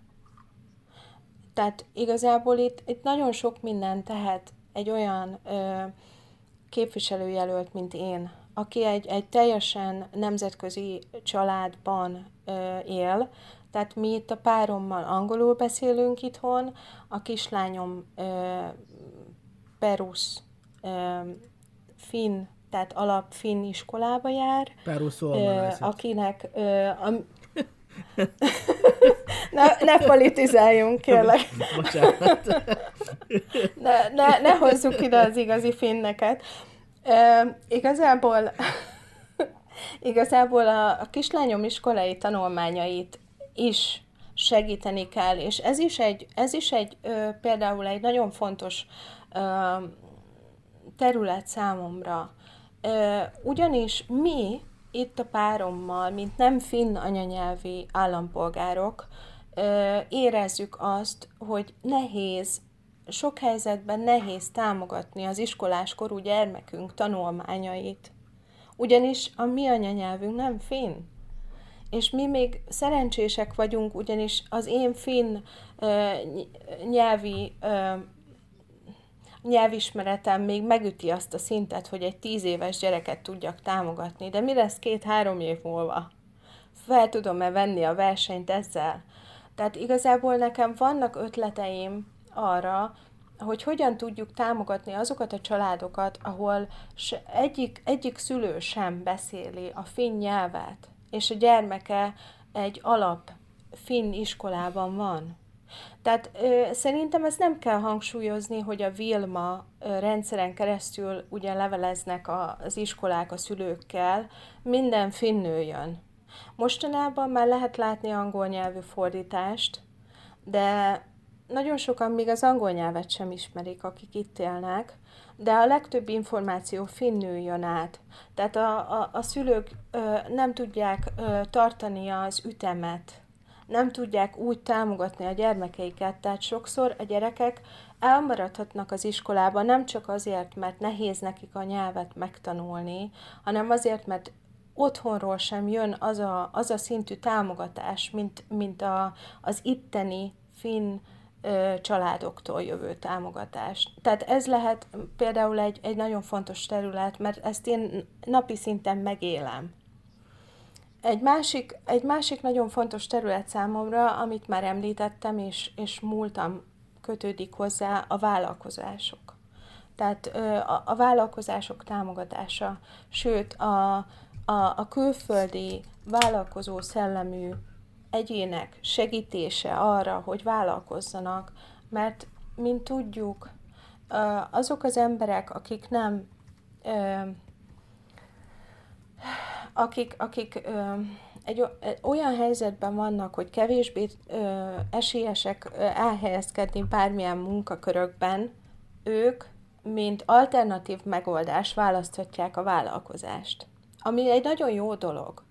Tehát igazából itt, itt nagyon sok minden tehet egy olyan ö, képviselőjelölt, mint én, aki egy, egy teljesen nemzetközi családban ö, él, tehát mi itt a párommal angolul beszélünk itthon, a kislányom ö, Perusz ö, finn, tehát alap finn iskolába jár. Perusz ö, akinek ö, a, ne, ne politizáljunk, kérlek. ne, ne, ne hozzuk ide az igazi finneket. E, igazából igazából a, a kislányom iskolai tanulmányait is segíteni kell, és ez is egy, ez is egy ö, például egy nagyon fontos ö, terület számomra. Ö, ugyanis mi itt a párommal, mint nem finn anyanyelvi állampolgárok, ö, érezzük azt, hogy nehéz sok helyzetben nehéz támogatni az iskoláskorú gyermekünk tanulmányait, ugyanis a mi anyanyelvünk nem finn. És mi még szerencsések vagyunk, ugyanis az én finn ö, nyelvi ö, nyelvismeretem még megüti azt a szintet, hogy egy tíz éves gyereket tudjak támogatni, de mi lesz két-három év múlva? Fel tudom-e venni a versenyt ezzel? Tehát igazából nekem vannak ötleteim, arra, hogy hogyan tudjuk támogatni azokat a családokat, ahol egyik, egyik szülő sem beszéli a finn nyelvet, és a gyermeke egy alap finn iskolában van. Tehát ö, szerintem ezt nem kell hangsúlyozni, hogy a Vilma ö, rendszeren keresztül ugye leveleznek a, az iskolák a szülőkkel, minden finnő jön. Mostanában már lehet látni angol nyelvű fordítást, de nagyon sokan még az angol nyelvet sem ismerik, akik itt élnek, de a legtöbb információ finnül jön át. Tehát a, a, a szülők ö, nem tudják ö, tartani az ütemet, nem tudják úgy támogatni a gyermekeiket, tehát sokszor a gyerekek elmaradhatnak az iskolában nem csak azért, mert nehéz nekik a nyelvet megtanulni, hanem azért, mert otthonról sem jön az a, az a szintű támogatás, mint, mint a, az itteni finn családoktól jövő támogatást. Tehát ez lehet például egy, egy nagyon fontos terület, mert ezt én napi szinten megélem. Egy másik, egy másik nagyon fontos terület számomra, amit már említettem, és, és múltam kötődik hozzá, a vállalkozások. Tehát a, a vállalkozások támogatása, sőt a, a, a külföldi vállalkozó szellemű egyének segítése arra, hogy vállalkozzanak, mert, mint tudjuk, azok az emberek, akik nem, akik, akik egy olyan helyzetben vannak, hogy kevésbé esélyesek elhelyezkedni bármilyen munkakörökben, ők, mint alternatív megoldás választhatják a vállalkozást. Ami egy nagyon jó dolog.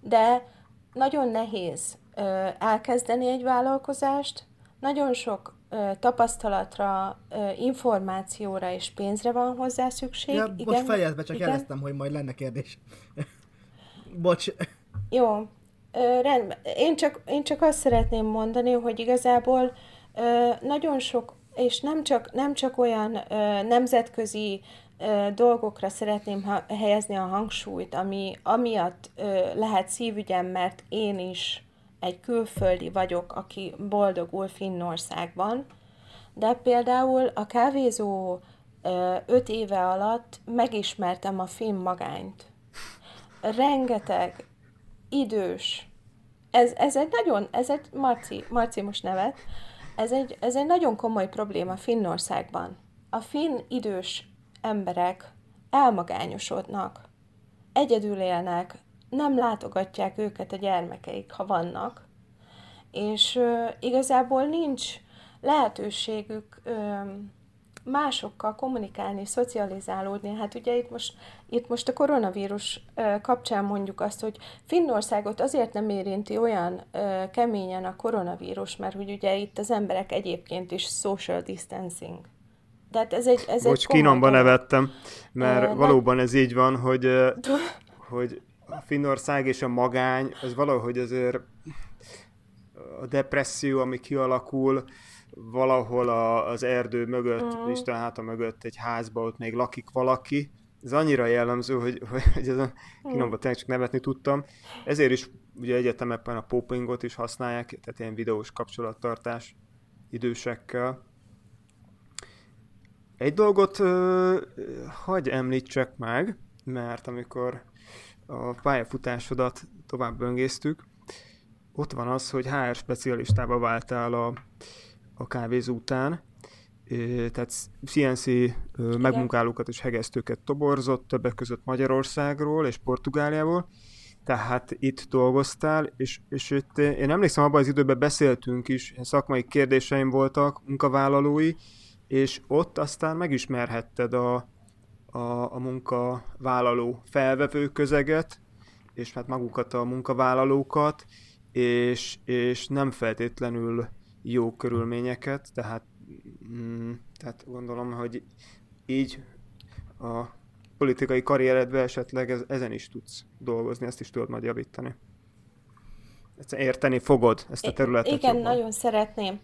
De nagyon nehéz ö, elkezdeni egy vállalkozást, nagyon sok ö, tapasztalatra, ö, információra és pénzre van hozzá szükség. Ja, Igen? most fejezd be, csak Igen? jeleztem, hogy majd lenne kérdés. Bocs. Jó, ö, rendben. Én csak, én csak azt szeretném mondani, hogy igazából ö, nagyon sok, és nem csak, nem csak olyan ö, nemzetközi dolgokra szeretném ha- helyezni a hangsúlyt, ami amiatt ö, lehet szívügyem, mert én is egy külföldi vagyok, aki boldogul Finnországban, de például a kávézó ö, öt éve alatt megismertem a finn magányt. Rengeteg idős, ez, ez egy nagyon, ez egy, Marci, Marci most nevet, ez egy, ez egy nagyon komoly probléma Finnországban. A finn idős emberek elmagányosodnak, egyedül élnek, nem látogatják őket a gyermekeik, ha vannak, és ö, igazából nincs lehetőségük ö, másokkal kommunikálni, szocializálódni. Hát ugye itt most, itt most a koronavírus kapcsán mondjuk azt, hogy Finnországot azért nem érinti olyan keményen a koronavírus, mert hogy ugye itt az emberek egyébként is social distancing tehát ez egy, ez Bocs, egy kínomban nevettem, mert uh, valóban ez így van, hogy, hogy a Finnország és a magány, az valahogy azért a depresszió, ami kialakul, valahol a, az erdő mögött, uh-huh. Isten háta mögött egy házba, ott még lakik valaki, ez annyira jellemző, hogy, hogy ezen kínomban tényleg csak nevetni tudtam. Ezért is ugye egyetemekben a popingot is használják, tehát ilyen videós kapcsolattartás idősekkel. Egy dolgot uh, hagy említsek meg, mert amikor a pályafutásodat tovább böngésztük, ott van az, hogy HR specialistába váltál a, a kávézó után, tehát CNC megmunkálókat és hegesztőket toborzott, többek között Magyarországról és Portugáliából, tehát itt dolgoztál, és, és itt én emlékszem, abban az időben beszéltünk is, szakmai kérdéseim voltak, munkavállalói, és ott aztán megismerhetted a, a, a munkavállaló felvevő közeget, és hát magukat a munkavállalókat, és, és nem feltétlenül jó körülményeket, tehát, mm, tehát gondolom, hogy így a politikai karrieredbe esetleg ez, ezen is tudsz dolgozni, ezt is tudod majd javítani. Ezt érteni fogod, ezt a területet Igen, jobban. nagyon szeretném.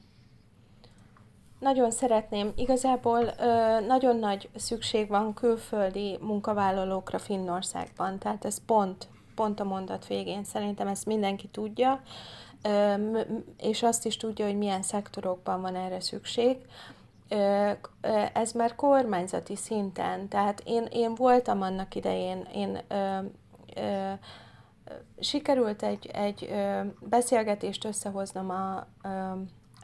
Nagyon szeretném. Igazából ö, nagyon nagy szükség van külföldi munkavállalókra Finnországban, tehát ez pont, pont a mondat végén. Szerintem ezt mindenki tudja, ö, és azt is tudja, hogy milyen szektorokban van erre szükség. Ö, ez már kormányzati szinten, tehát én, én voltam annak idején, én ö, ö, sikerült egy, egy ö, beszélgetést összehoznom a,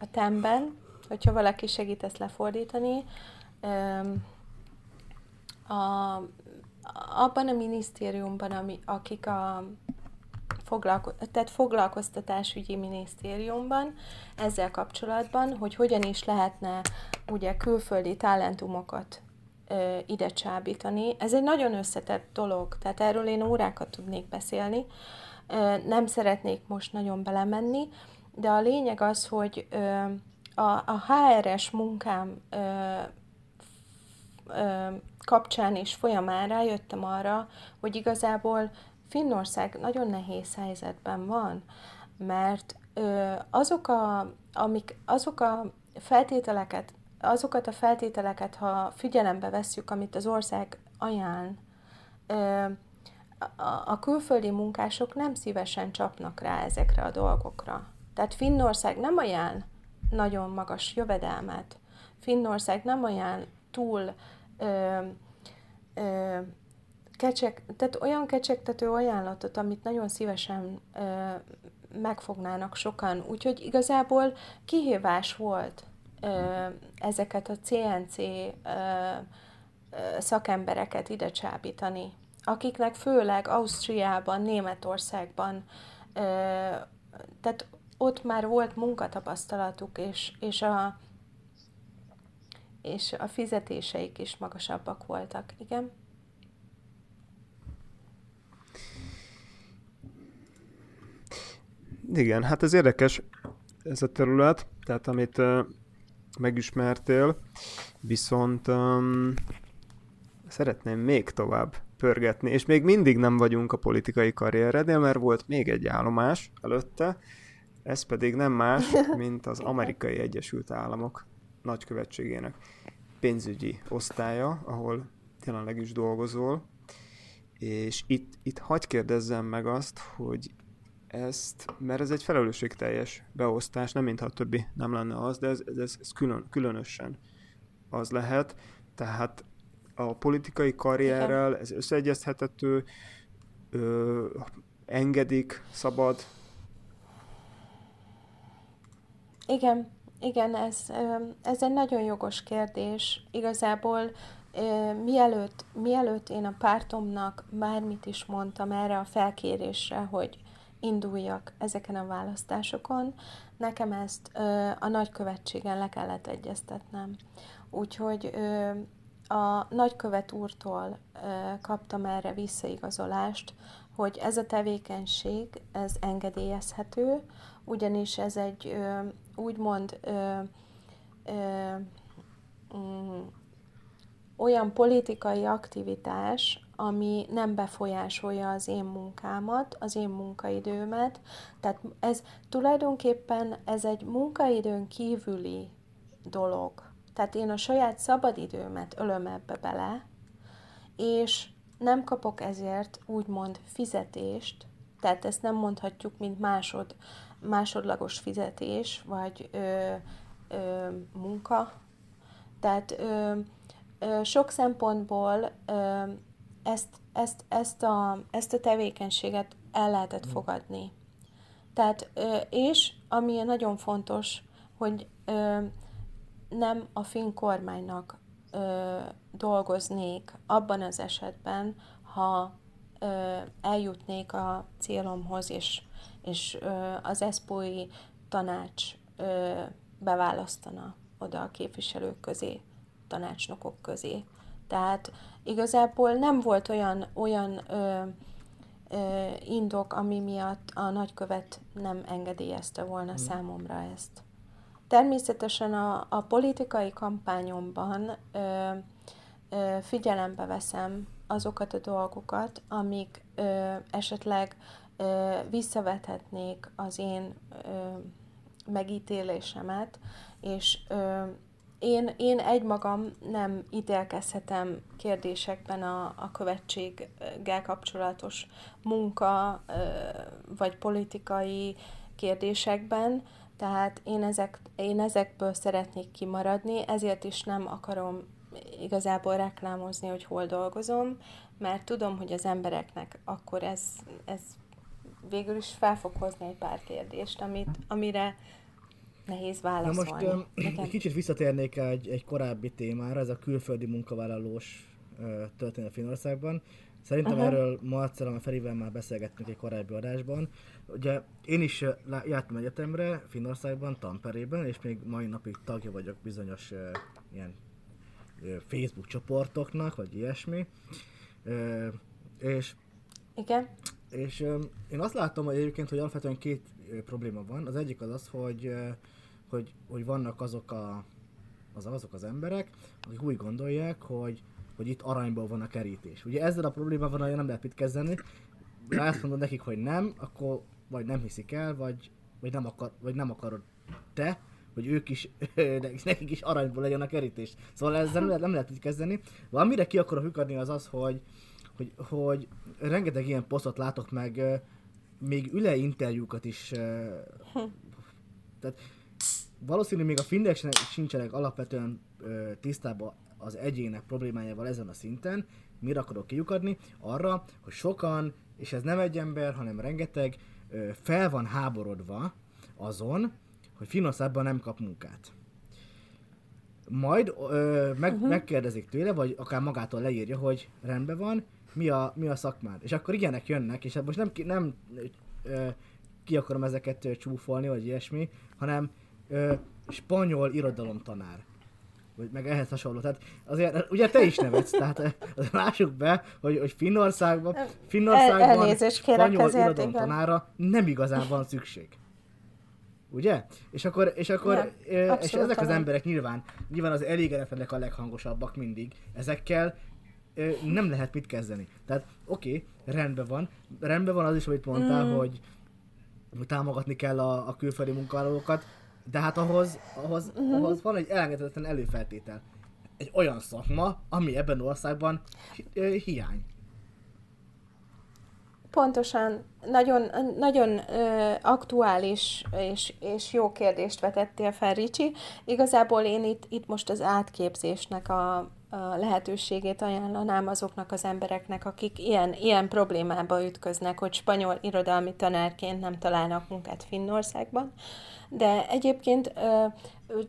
a temben, hogyha valaki segít ezt lefordítani, a, abban a minisztériumban, ami, akik a foglalko- tehát foglalkoztatásügyi minisztériumban ezzel kapcsolatban, hogy hogyan is lehetne ugye külföldi talentumokat ö, ide csábítani. Ez egy nagyon összetett dolog, tehát erről én órákat tudnék beszélni. Ö, nem szeretnék most nagyon belemenni, de a lényeg az, hogy ö, a, a HRS munkám ö, ö, kapcsán és folyamán rájöttem arra, hogy igazából Finnország nagyon nehéz helyzetben van, mert ö, azok, a, amik, azok a feltételeket, azokat a feltételeket, ha figyelembe vesszük, amit az ország ajánl, ö, a, a külföldi munkások nem szívesen csapnak rá ezekre a dolgokra. Tehát Finnország nem ajánl nagyon magas jövedelmet. Finnország nem olyan túl ö, ö, kecsek, tehát olyan kecsegtető ajánlatot, amit nagyon szívesen ö, megfognának sokan. Úgyhogy igazából kihívás volt ö, ezeket a CNC ö, ö, szakembereket ide csábítani, akiknek főleg Ausztriában, Németországban, ö, tehát ott már volt munkatapasztalatuk, és, és a és a fizetéseik is magasabbak voltak, igen. Igen, hát ez érdekes, ez a terület, tehát amit uh, megismertél, viszont um, szeretném még tovább pörgetni, és még mindig nem vagyunk a politikai karrierednél, mert volt még egy állomás előtte, ez pedig nem más, mint az Amerikai Egyesült Államok nagykövetségének pénzügyi osztálya, ahol jelenleg is dolgozol, és itt, itt hagy kérdezzem meg azt, hogy ezt, mert ez egy felelősségteljes beosztás, nem mintha a többi nem lenne az, de ez, ez, ez külön, különösen az lehet. Tehát a politikai karrierrel ez összeegyeztethető, ö, engedik, szabad? Igen, igen, ez, ez egy nagyon jogos kérdés. Igazából mielőtt, mielőtt én a pártomnak bármit is mondtam erre a felkérésre, hogy induljak ezeken a választásokon, nekem ezt a nagykövetségen le kellett egyeztetnem. Úgyhogy a nagykövet úrtól kaptam erre visszaigazolást, hogy ez a tevékenység, ez engedélyezhető, ugyanis ez egy ö, úgymond ö, ö, mm, olyan politikai aktivitás, ami nem befolyásolja az én munkámat, az én munkaidőmet. Tehát ez tulajdonképpen ez egy munkaidőn kívüli dolog. Tehát én a saját szabadidőmet ölöm ebbe bele, és nem kapok ezért úgymond fizetést, tehát ezt nem mondhatjuk, mint másod, másodlagos fizetés, vagy ö, ö, munka. Tehát ö, ö, sok szempontból ö, ezt, ezt, ezt, a, ezt a tevékenységet el lehetett mm. fogadni. Tehát, és ami nagyon fontos, hogy nem a finn kormánynak dolgoznék abban az esetben, ha eljutnék a célomhoz, és, és az eszpói tanács beválasztana oda a képviselők közé, tanácsnokok közé. Tehát igazából nem volt olyan, olyan ö, ö, indok, ami miatt a nagykövet nem engedélyezte volna hmm. számomra ezt. Természetesen a, a politikai kampányomban ö, ö, figyelembe veszem azokat a dolgokat, amik ö, esetleg visszavethetnék az én megítélésemet, és én, én egymagam nem ítélkezhetem kérdésekben a, a követséggel kapcsolatos munka vagy politikai kérdésekben, tehát én, ezek, én ezekből szeretnék kimaradni, ezért is nem akarom igazából reklámozni, hogy hol dolgozom, mert tudom, hogy az embereknek akkor ez, ez végül is fel fog hozni egy pár kérdést, amit, amire nehéz válaszolni. Na most um, egy kicsit visszatérnék egy, egy korábbi témára, ez a külföldi munkavállalós történet Finországban. Szerintem uh-huh. erről Marcel, a Ferivel már beszélgettünk egy korábbi adásban. Ugye én is jártam egyetemre Finországban, Tamperében, és még mai napig tagja vagyok bizonyos uh, ilyen uh, Facebook csoportoknak, vagy ilyesmi. Uh, és igen. És én azt látom, hogy egyébként, hogy alapvetően két probléma van. Az egyik az az, hogy hogy, hogy vannak azok, a, az, azok az emberek, akik úgy gondolják, hogy, hogy itt aranyból van a kerítés. Ugye ezzel a problémával nagyon nem lehet mit kezdeni. Ha azt mondod nekik, hogy nem, akkor vagy nem hiszik el, vagy, vagy, nem, akar, vagy nem akarod te, hogy ők is, nekik is aranyból legyen a kerítés. Szóval ezzel nem lehet, nem lehet mit kezdeni. Valamire ki akarok lyukadni az az, hogy, hogy, hogy rengeteg ilyen posztot látok meg, még üle interjúkat is. Tehát valószínű még a finnek sincsenek alapvetően tisztában az egyének problémájával ezen a szinten, mire akarok kiukadni? Arra, hogy sokan, és ez nem egy ember, hanem rengeteg, fel van háborodva azon, hogy Finnországban nem kap munkát. Majd ö, meg, uh-huh. megkérdezik tőle, vagy akár magától leírja, hogy rendben van, mi a, mi a szakmád. És akkor ilyenek jönnek, és hát most nem, nem ö, ki akarom ezeket ö, csúfolni, vagy ilyesmi, hanem ö, spanyol irodalomtanár. Vagy meg ehhez hasonló. Tehát azért, ugye te is nevetsz, tehát lássuk be, hogy, hogy Finnországban, Finnországban El, spanyol irodalomtanára nem igazán van szükség. Ugye? És akkor, és akkor, ja, és ezek az emberek nyilván, nyilván az elégedetlenek a leghangosabbak mindig. Ezekkel nem lehet mit kezdeni. Tehát oké, okay, rendben van. Rendben van az is, amit mondtál, mm. hogy, támogatni kell a, a külföldi munkavállalókat, de hát ahhoz, ahhoz, mm-hmm. ahhoz van egy elengedhetetlen előfeltétel. Egy olyan szakma, ami ebben országban hi- hiány. Pontosan, nagyon, nagyon ö, aktuális és, és jó kérdést vetettél fel, Ricsi. Igazából én itt, itt most az átképzésnek a lehetőségét ajánlanám azoknak az embereknek, akik ilyen, ilyen problémába ütköznek, hogy spanyol irodalmi tanárként nem találnak munkát Finnországban. De egyébként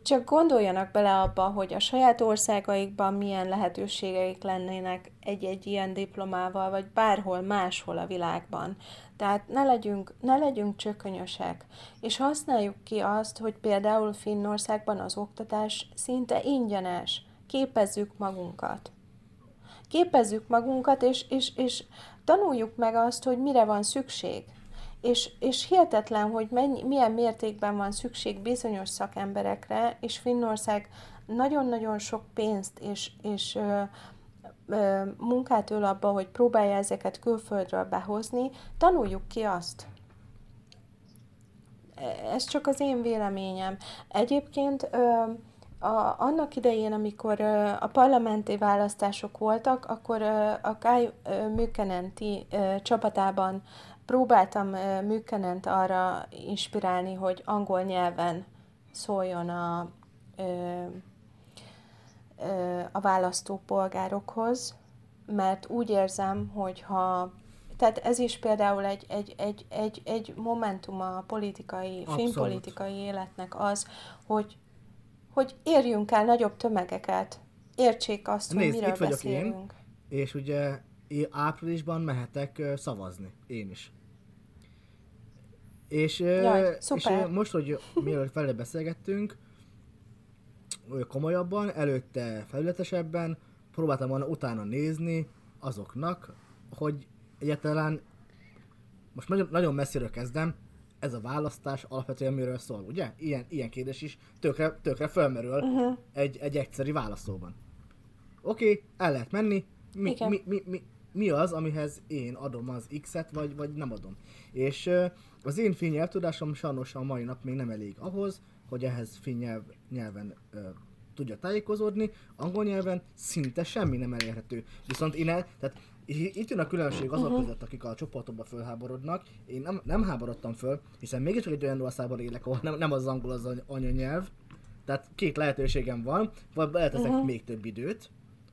csak gondoljanak bele abba, hogy a saját országaikban milyen lehetőségeik lennének egy-egy ilyen diplomával, vagy bárhol máshol a világban. Tehát ne legyünk, ne legyünk csökönyösek, és használjuk ki azt, hogy például Finnországban az oktatás szinte ingyenes. Képezzük magunkat. Képezzük magunkat, és, és, és tanuljuk meg azt, hogy mire van szükség és, és hihetetlen, hogy mennyi, milyen mértékben van szükség bizonyos szakemberekre, és Finnország nagyon-nagyon sok pénzt és, és ö, ö, munkát öl abba, hogy próbálja ezeket külföldről behozni, tanuljuk ki azt. Ez csak az én véleményem. Egyébként ö, a, annak idején, amikor a parlamenti választások voltak, akkor a Kai Műkenenti csapatában próbáltam Műkenent arra inspirálni, hogy angol nyelven szóljon a, a választópolgárokhoz, mert úgy érzem, hogy ha tehát ez is például egy, egy, egy, egy, egy momentum a politikai, Abszolút. filmpolitikai életnek az, hogy, hogy érjünk el nagyobb tömegeket, értsék azt, Nézd, hogy miről itt beszélünk. Én, és ugye áprilisban mehetek szavazni, én is. És, Jaj, és most, hogy mielőtt felé beszélgettünk, komolyabban, előtte felületesebben, próbáltam volna utána nézni azoknak, hogy egyáltalán most nagyon, nagyon messziről kezdem, ez a választás alapvetően miről szól, ugye? Ilyen, ilyen kérdés is tökre, tökre felmerül uh-huh. egy, egy egyszeri válaszóban. Oké, okay, el lehet menni, mi, mi, mi, mi, mi az, amihez én adom az X-et, vagy, vagy nem adom. És az én finnyelvtudásom sajnos a mai nap még nem elég ahhoz, hogy ehhez finnyelv nyelven ö, tudja tájékozódni, angol nyelven szinte semmi nem elérhető. Viszont én el, tehát itt jön a különbség azok uh-huh. között, akik a csoportokba fölháborodnak. Én nem, nem háborodtam föl, hiszen mégiscsak egy olyan országban élek, ahol nem, nem az angol az anyanyelv. Tehát két lehetőségem van, vagy beleteszek uh-huh. még több időt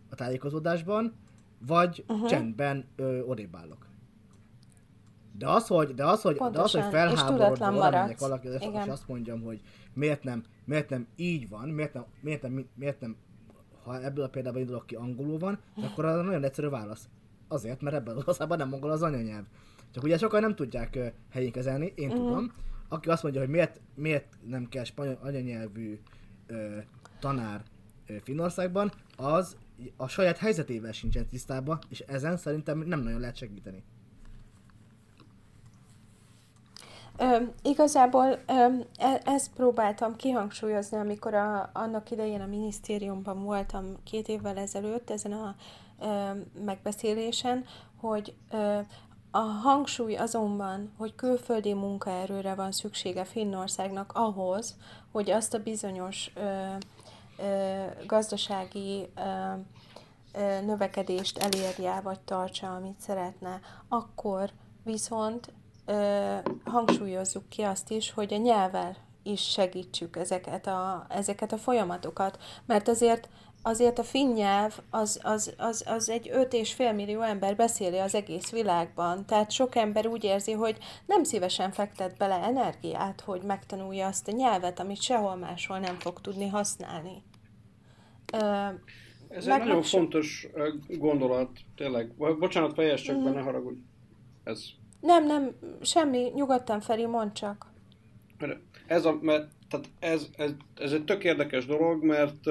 a tájékozódásban, vagy uh-huh. csendben ö, odébállok. De az, hogy, de az, hogy, de az, hogy felháborodva valamelyik valaki, és, és azt mondjam, hogy miért nem, miért nem így van, miért nem, miért nem, miért nem ha ebből a példában indulok ki angolul van, akkor az nagyon egyszerű válasz. Azért, mert ebben az országban nem angol az anyanyelv. Csak ugye sokan nem tudják helyén kezelni, én uh-huh. tudom. Aki azt mondja, hogy miért, miért nem kell spanyol anyanyelvű uh, tanár uh, Finnországban, az a saját helyzetével sincsen tisztában, és ezen szerintem nem nagyon lehet segíteni. Ö, igazából ö, e, ezt próbáltam kihangsúlyozni, amikor a, annak idején a minisztériumban voltam két évvel ezelőtt ezen a ö, megbeszélésen, hogy a hangsúly azonban, hogy külföldi munkaerőre van szüksége Finnországnak ahhoz, hogy azt a bizonyos ö, ö, gazdasági ö, ö, növekedést elérje, vagy tartsa, amit szeretne, akkor viszont ö, hangsúlyozzuk ki azt is, hogy a nyelvvel is segítsük ezeket a, ezeket a folyamatokat, mert azért azért a finn nyelv az, az, az, az egy 5 és fél millió ember beszéli az egész világban. Tehát sok ember úgy érzi, hogy nem szívesen fektet bele energiát, hogy megtanulja azt a nyelvet, amit sehol máshol nem fog tudni használni. Ez meg, egy nagyon meg fontos gondolat, tényleg. Bocsánat, fejezd csak mm. be, ne haragudj. Ez. Nem, nem, semmi, nyugodtan Feri, mondd csak. Ez, a, mert, tehát ez, ez, ez egy tök érdekes dolog, mert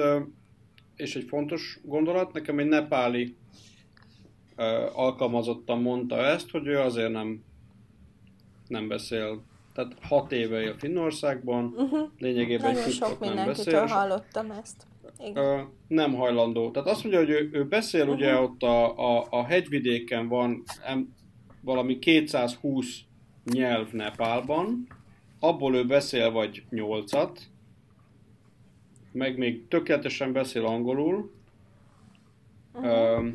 és egy fontos gondolat, nekem egy nepáli alkalmazottan mondta ezt, hogy ő azért nem, nem beszél tehát hat éve él Finnországban, uh-huh. lényegében Nagyon sok mindenkitől hallottam ezt. Igen. nem hajlandó. Tehát azt mondja, hogy ő, ő beszél, uh-huh. ugye ott a, a, a hegyvidéken van em, valami 220 nyelv Nepálban, abból ő beszél vagy nyolcat, meg még tökéletesen beszél angolul, uh-huh.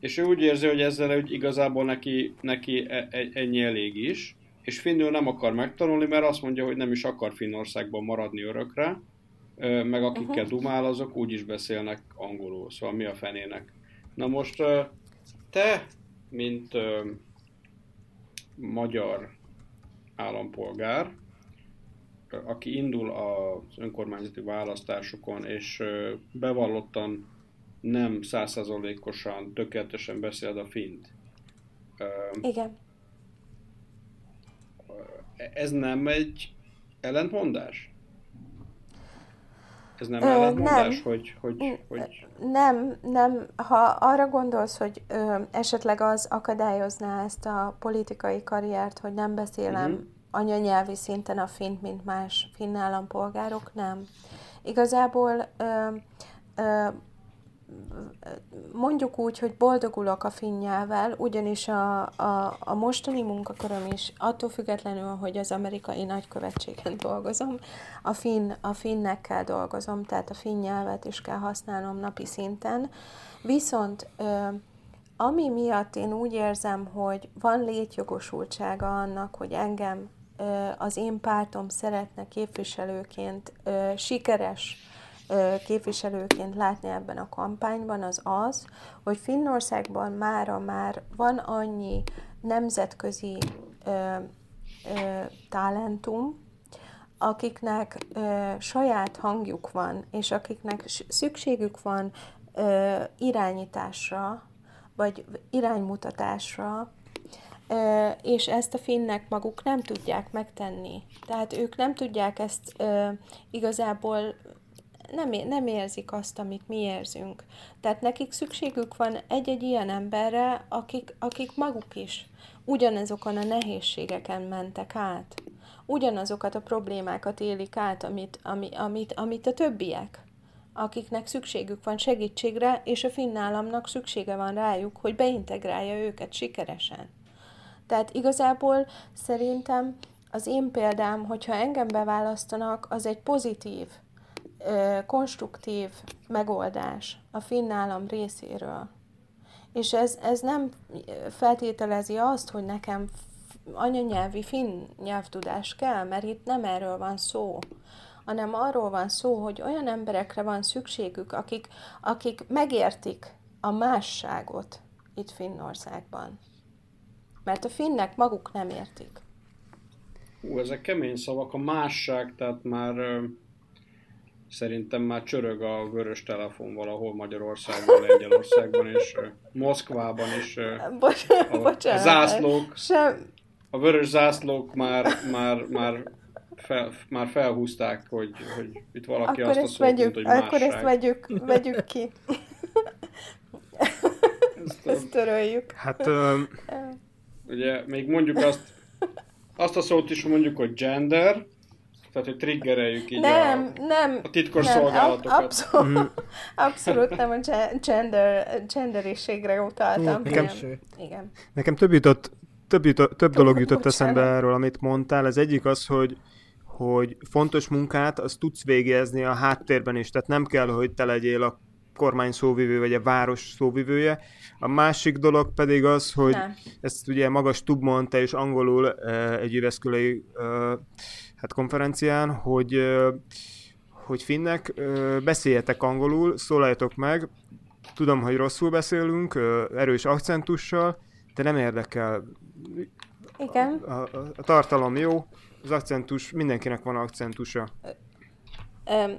és ő úgy érzi, hogy ezzel hogy igazából neki, neki e, e, ennyi elég is, és finnül nem akar megtanulni, mert azt mondja, hogy nem is akar Finnországban maradni örökre, meg akikkel uh-huh. dumál, azok úgy is beszélnek angolul, szóval mi a fenének. Na most te, mint magyar állampolgár, aki indul az önkormányzati választásokon, és bevallottan nem százszázalékosan, tökéletesen beszél a fint. Igen. Ez nem egy ellentmondás? Ez nem ö, ellentmondás, nem. Hogy, hogy, hogy... Nem, nem. Ha arra gondolsz, hogy ö, esetleg az akadályozná ezt a politikai karriert, hogy nem beszélem uh-huh. Anyanyelvi szinten a fint, mint más finn állampolgárok, nem. Igazából ö, ö, mondjuk úgy, hogy boldogulok a finnyával, ugyanis a, a, a mostani munkaköröm is, attól függetlenül, hogy az amerikai nagykövetségen dolgozom, a, finn, a finnekkel dolgozom, tehát a finn nyelvet is kell használnom napi szinten. Viszont ö, ami miatt én úgy érzem, hogy van létjogosultsága annak, hogy engem az én pártom szeretne képviselőként sikeres képviselőként látni ebben a kampányban, az az, hogy Finnországban mára már van annyi nemzetközi ö, talentum, akiknek ö, saját hangjuk van, és akiknek szükségük van ö, irányításra, vagy iránymutatásra, és ezt a finnek maguk nem tudják megtenni. Tehát ők nem tudják ezt igazából nem, nem érzik azt, amit mi érzünk. Tehát nekik szükségük van egy-egy ilyen emberre, akik, akik maguk is ugyanazokon a nehézségeken mentek át. Ugyanazokat a problémákat élik át, amit, ami, amit, amit a többiek akiknek szükségük van segítségre, és a finn államnak szüksége van rájuk, hogy beintegrálja őket sikeresen. Tehát igazából szerintem az én példám, hogyha engem beválasztanak, az egy pozitív konstruktív megoldás a finn állam részéről. És ez, ez nem feltételezi azt, hogy nekem anyanyelvi finn nyelvtudás kell, mert itt nem erről van szó, hanem arról van szó, hogy olyan emberekre van szükségük, akik, akik megértik a másságot itt Finnországban. Mert a finnek maguk nem értik. Ú, ezek kemény szavak, a másság, tehát már Szerintem már csörög a vörös telefon valahol Magyarországon, Lengyelországban és Moszkvában is. Bocs, a, bocsánat. A zászlók, Sem... a vörös zászlók már, már, már, fel, már felhúzták, hogy, hogy itt valaki akkor azt a szót vegyük, mondta, hogy Akkor másság. ezt vegyük, vegyük ki. ezt, ezt töröljük. Hát... Um... Ugye még mondjuk azt, azt a szót is mondjuk, hogy gender, tehát, hogy triggereljük így nem, a, nem, a titkos nem, szolgálatokat. Abszolút, mm. abszolút nem a gender, genderiségre utaltam. Nekem, igen. nekem több, jutott, több, jutott, több dolog jutott eszembe erről, amit mondtál. Ez egyik az, hogy hogy fontos munkát azt tudsz végezni a háttérben is, tehát nem kell, hogy te legyél a kormány szóvivő, vagy a város szóvivője. A másik dolog pedig az, hogy nem. ezt ugye magas Tub mondta, és angolul egy üveszkülei hát konferencián, hogy hogy finnek, beszéljetek angolul, szólaljatok meg, tudom, hogy rosszul beszélünk, erős akcentussal, de nem érdekel. Igen. A, a, a tartalom jó, az akcentus, mindenkinek van akcentusa. Ö,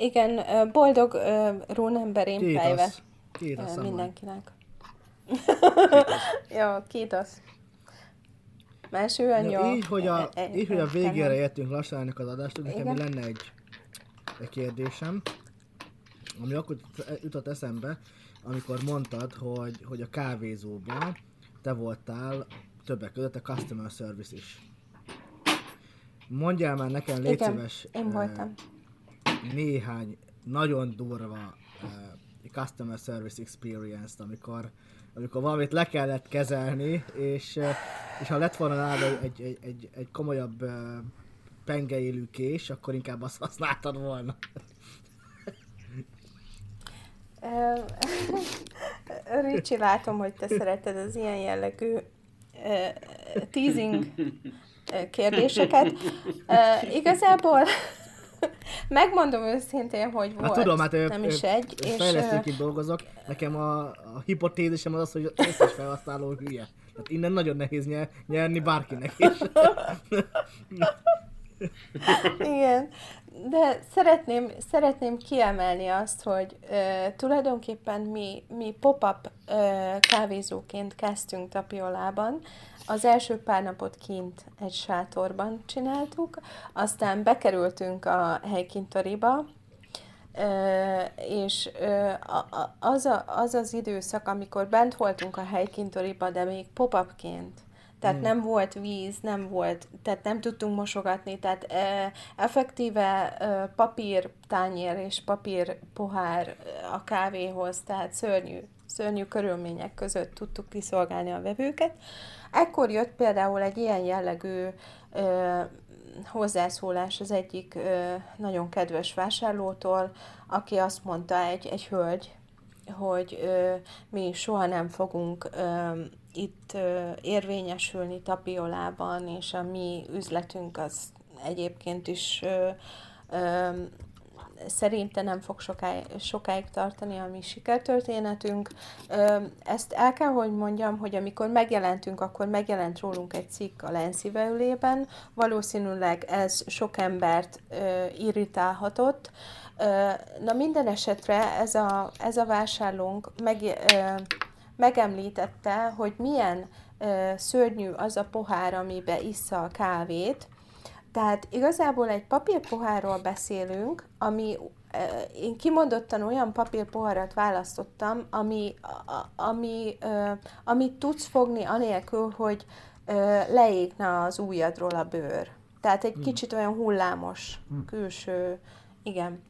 igen, boldog Rónemberén fejve. Mindenkinek. Jó, kétasz. Máső anyja. Ja, így, hogy a, e, e, így, hogy a végére értünk lassan ennek az adást, nekem lenne egy, egy kérdésem, ami akkor jutott eszembe, amikor mondtad, hogy, hogy a kávézóban te voltál többek között a customer service is. Mondjál már nekem, légy Igen, szíves, én voltam. Néhány nagyon durva customer service experience-t, amikor amikor valamit le kellett kezelni, és, és ha lett volna nála egy, egy, egy, egy komolyabb pengeélő kés, akkor inkább azt használtad volna. Ricsi, látom, hogy te szereted az ilyen jellegű uh, teasing kérdéseket. Uh, igazából Megmondom őszintén, hogy volt. Hát tudom, hát nem is egy. És fejlesztőként dolgozok. Nekem a, a hipotézisem az az, hogy az összes felhasználó hülye. Tehát innen nagyon nehéz nyer, nyerni bárkinek is. Igen, de szeretném, szeretném kiemelni azt, hogy uh, tulajdonképpen mi, mi pop-up uh, kávézóként kezdtünk Tapiolában, az első pár napot kint egy sátorban csináltuk, aztán bekerültünk a helykintoriba, és az, a, az az időszak, amikor bent voltunk a helykintoriba, de még pop-upként, tehát hmm. nem volt víz, nem volt, tehát nem tudtunk mosogatni, tehát e, effektíve e, papír tányér és papír pohár a kávéhoz, tehát szörnyű, szörnyű körülmények között tudtuk kiszolgálni a vevőket. Ekkor jött például egy ilyen jellegű ö, hozzászólás az egyik ö, nagyon kedves vásárlótól, aki azt mondta, egy, egy hölgy, hogy ö, mi soha nem fogunk ö, itt ö, érvényesülni Tapiolában, és a mi üzletünk az egyébként is ö, ö, szerinte nem fog sokáig, sokáig tartani a mi sikertörténetünk. Ezt el kell, hogy mondjam, hogy amikor megjelentünk, akkor megjelent rólunk egy cikk a Lensziveülében. Valószínűleg ez sok embert irritálhatott. Na minden esetre ez a, ez a vásárlónk meg, megemlítette, hogy milyen szörnyű az a pohár, amibe issza a kávét, tehát igazából egy papírpohárról beszélünk, ami én kimondottan olyan papírpoharat választottam, ami, ami, amit tudsz fogni anélkül, hogy leégne az ujjadról a bőr. Tehát egy hmm. kicsit olyan hullámos hmm. külső, igen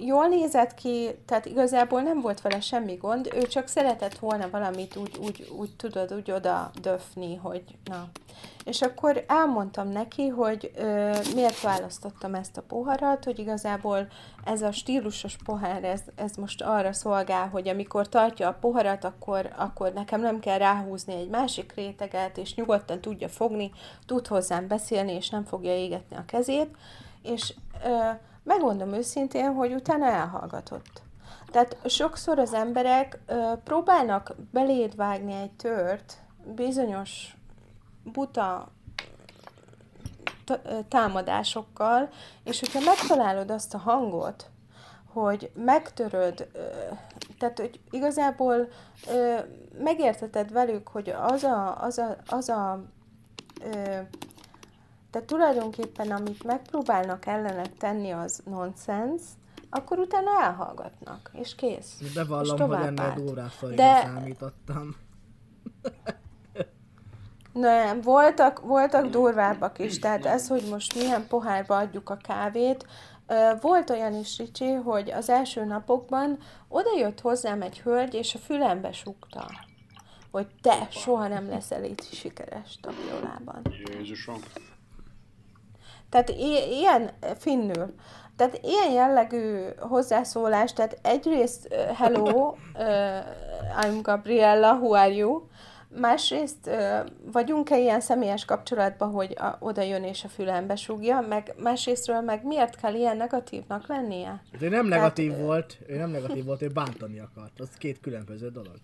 jól nézett ki, tehát igazából nem volt vele semmi gond, ő csak szeretett volna valamit úgy, úgy, úgy tudod, úgy oda döfni, hogy na. És akkor elmondtam neki, hogy ö, miért választottam ezt a poharat, hogy igazából ez a stílusos pohár, ez, ez most arra szolgál, hogy amikor tartja a poharat, akkor, akkor nekem nem kell ráhúzni egy másik réteget, és nyugodtan tudja fogni, tud hozzám beszélni, és nem fogja égetni a kezét. És ö, megmondom őszintén, hogy utána elhallgatott. Tehát sokszor az emberek ö, próbálnak beléd vágni egy tört bizonyos buta támadásokkal, és hogyha megtalálod azt a hangot, hogy megtöröd, tehát hogy igazából megérteted velük, hogy az a, az a, az a tehát tulajdonképpen, amit megpróbálnak ellenet tenni, az nonsens, akkor utána elhallgatnak, és kész. Bevallom, és hogy ennél durvább De... számítottam. Nem, voltak, voltak durvábbak is, tehát ez, hogy most milyen pohárba adjuk a kávét, volt olyan is, Ricsi, hogy az első napokban oda jött hozzám egy hölgy, és a fülembe sukta, hogy te soha nem leszel itt sikeres tapiolában. Jézusom. Tehát ilyen finnül. Tehát ilyen jellegű hozzászólás, tehát egyrészt uh, hello, uh, I'm Gabriella, who are you? Másrészt vagyunk-e ilyen személyes kapcsolatban, hogy a, oda jön és a fülembe súgja, meg másrésztről meg miért kell ilyen negatívnak lennie? Hát ő nem negatív Tehát, volt, ő nem negatív volt, ő bántani akart. Az két különböző dolog.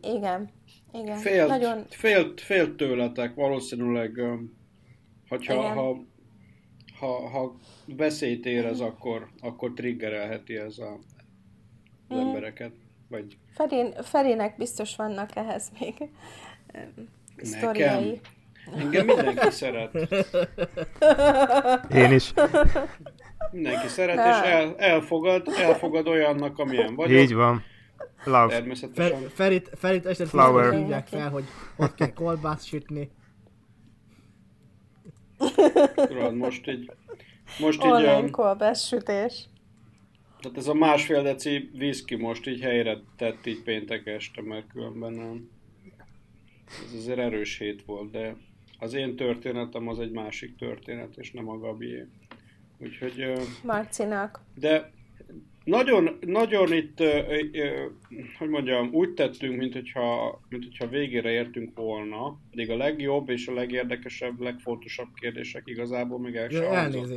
Igen. Igen. Félt, Nagyon... félt, félt tőletek, valószínűleg, hogyha, ha, ha, ha veszélyt érez, akkor, akkor triggerelheti ez a, az mm. embereket. Vagy... Felén, Felének biztos vannak ehhez még sztoriai. Engem mindenki szeret. Én is. Mindenki szeret, és el, elfogad, elfogad olyannak, amilyen vagyok. Így van. Love. Természetesen. Fer, Ferit, Ferit este Flower. hívják fel, hogy ott kell kolbászt sütni. Tudod, most így... Most így... Online kolbász sütés. Tehát ez a másfél deci viszki most így helyre tett így péntek este, mert különben nem. Ez azért erős hét volt, de az én történetem az egy másik történet, és nem a Gabié. Úgyhogy... Marcinak. De nagyon, nagyon itt, hogy mondjam, úgy tettünk, mint hogyha, mint hogyha végére értünk volna, pedig a legjobb és a legérdekesebb, legfontosabb kérdések igazából még el sem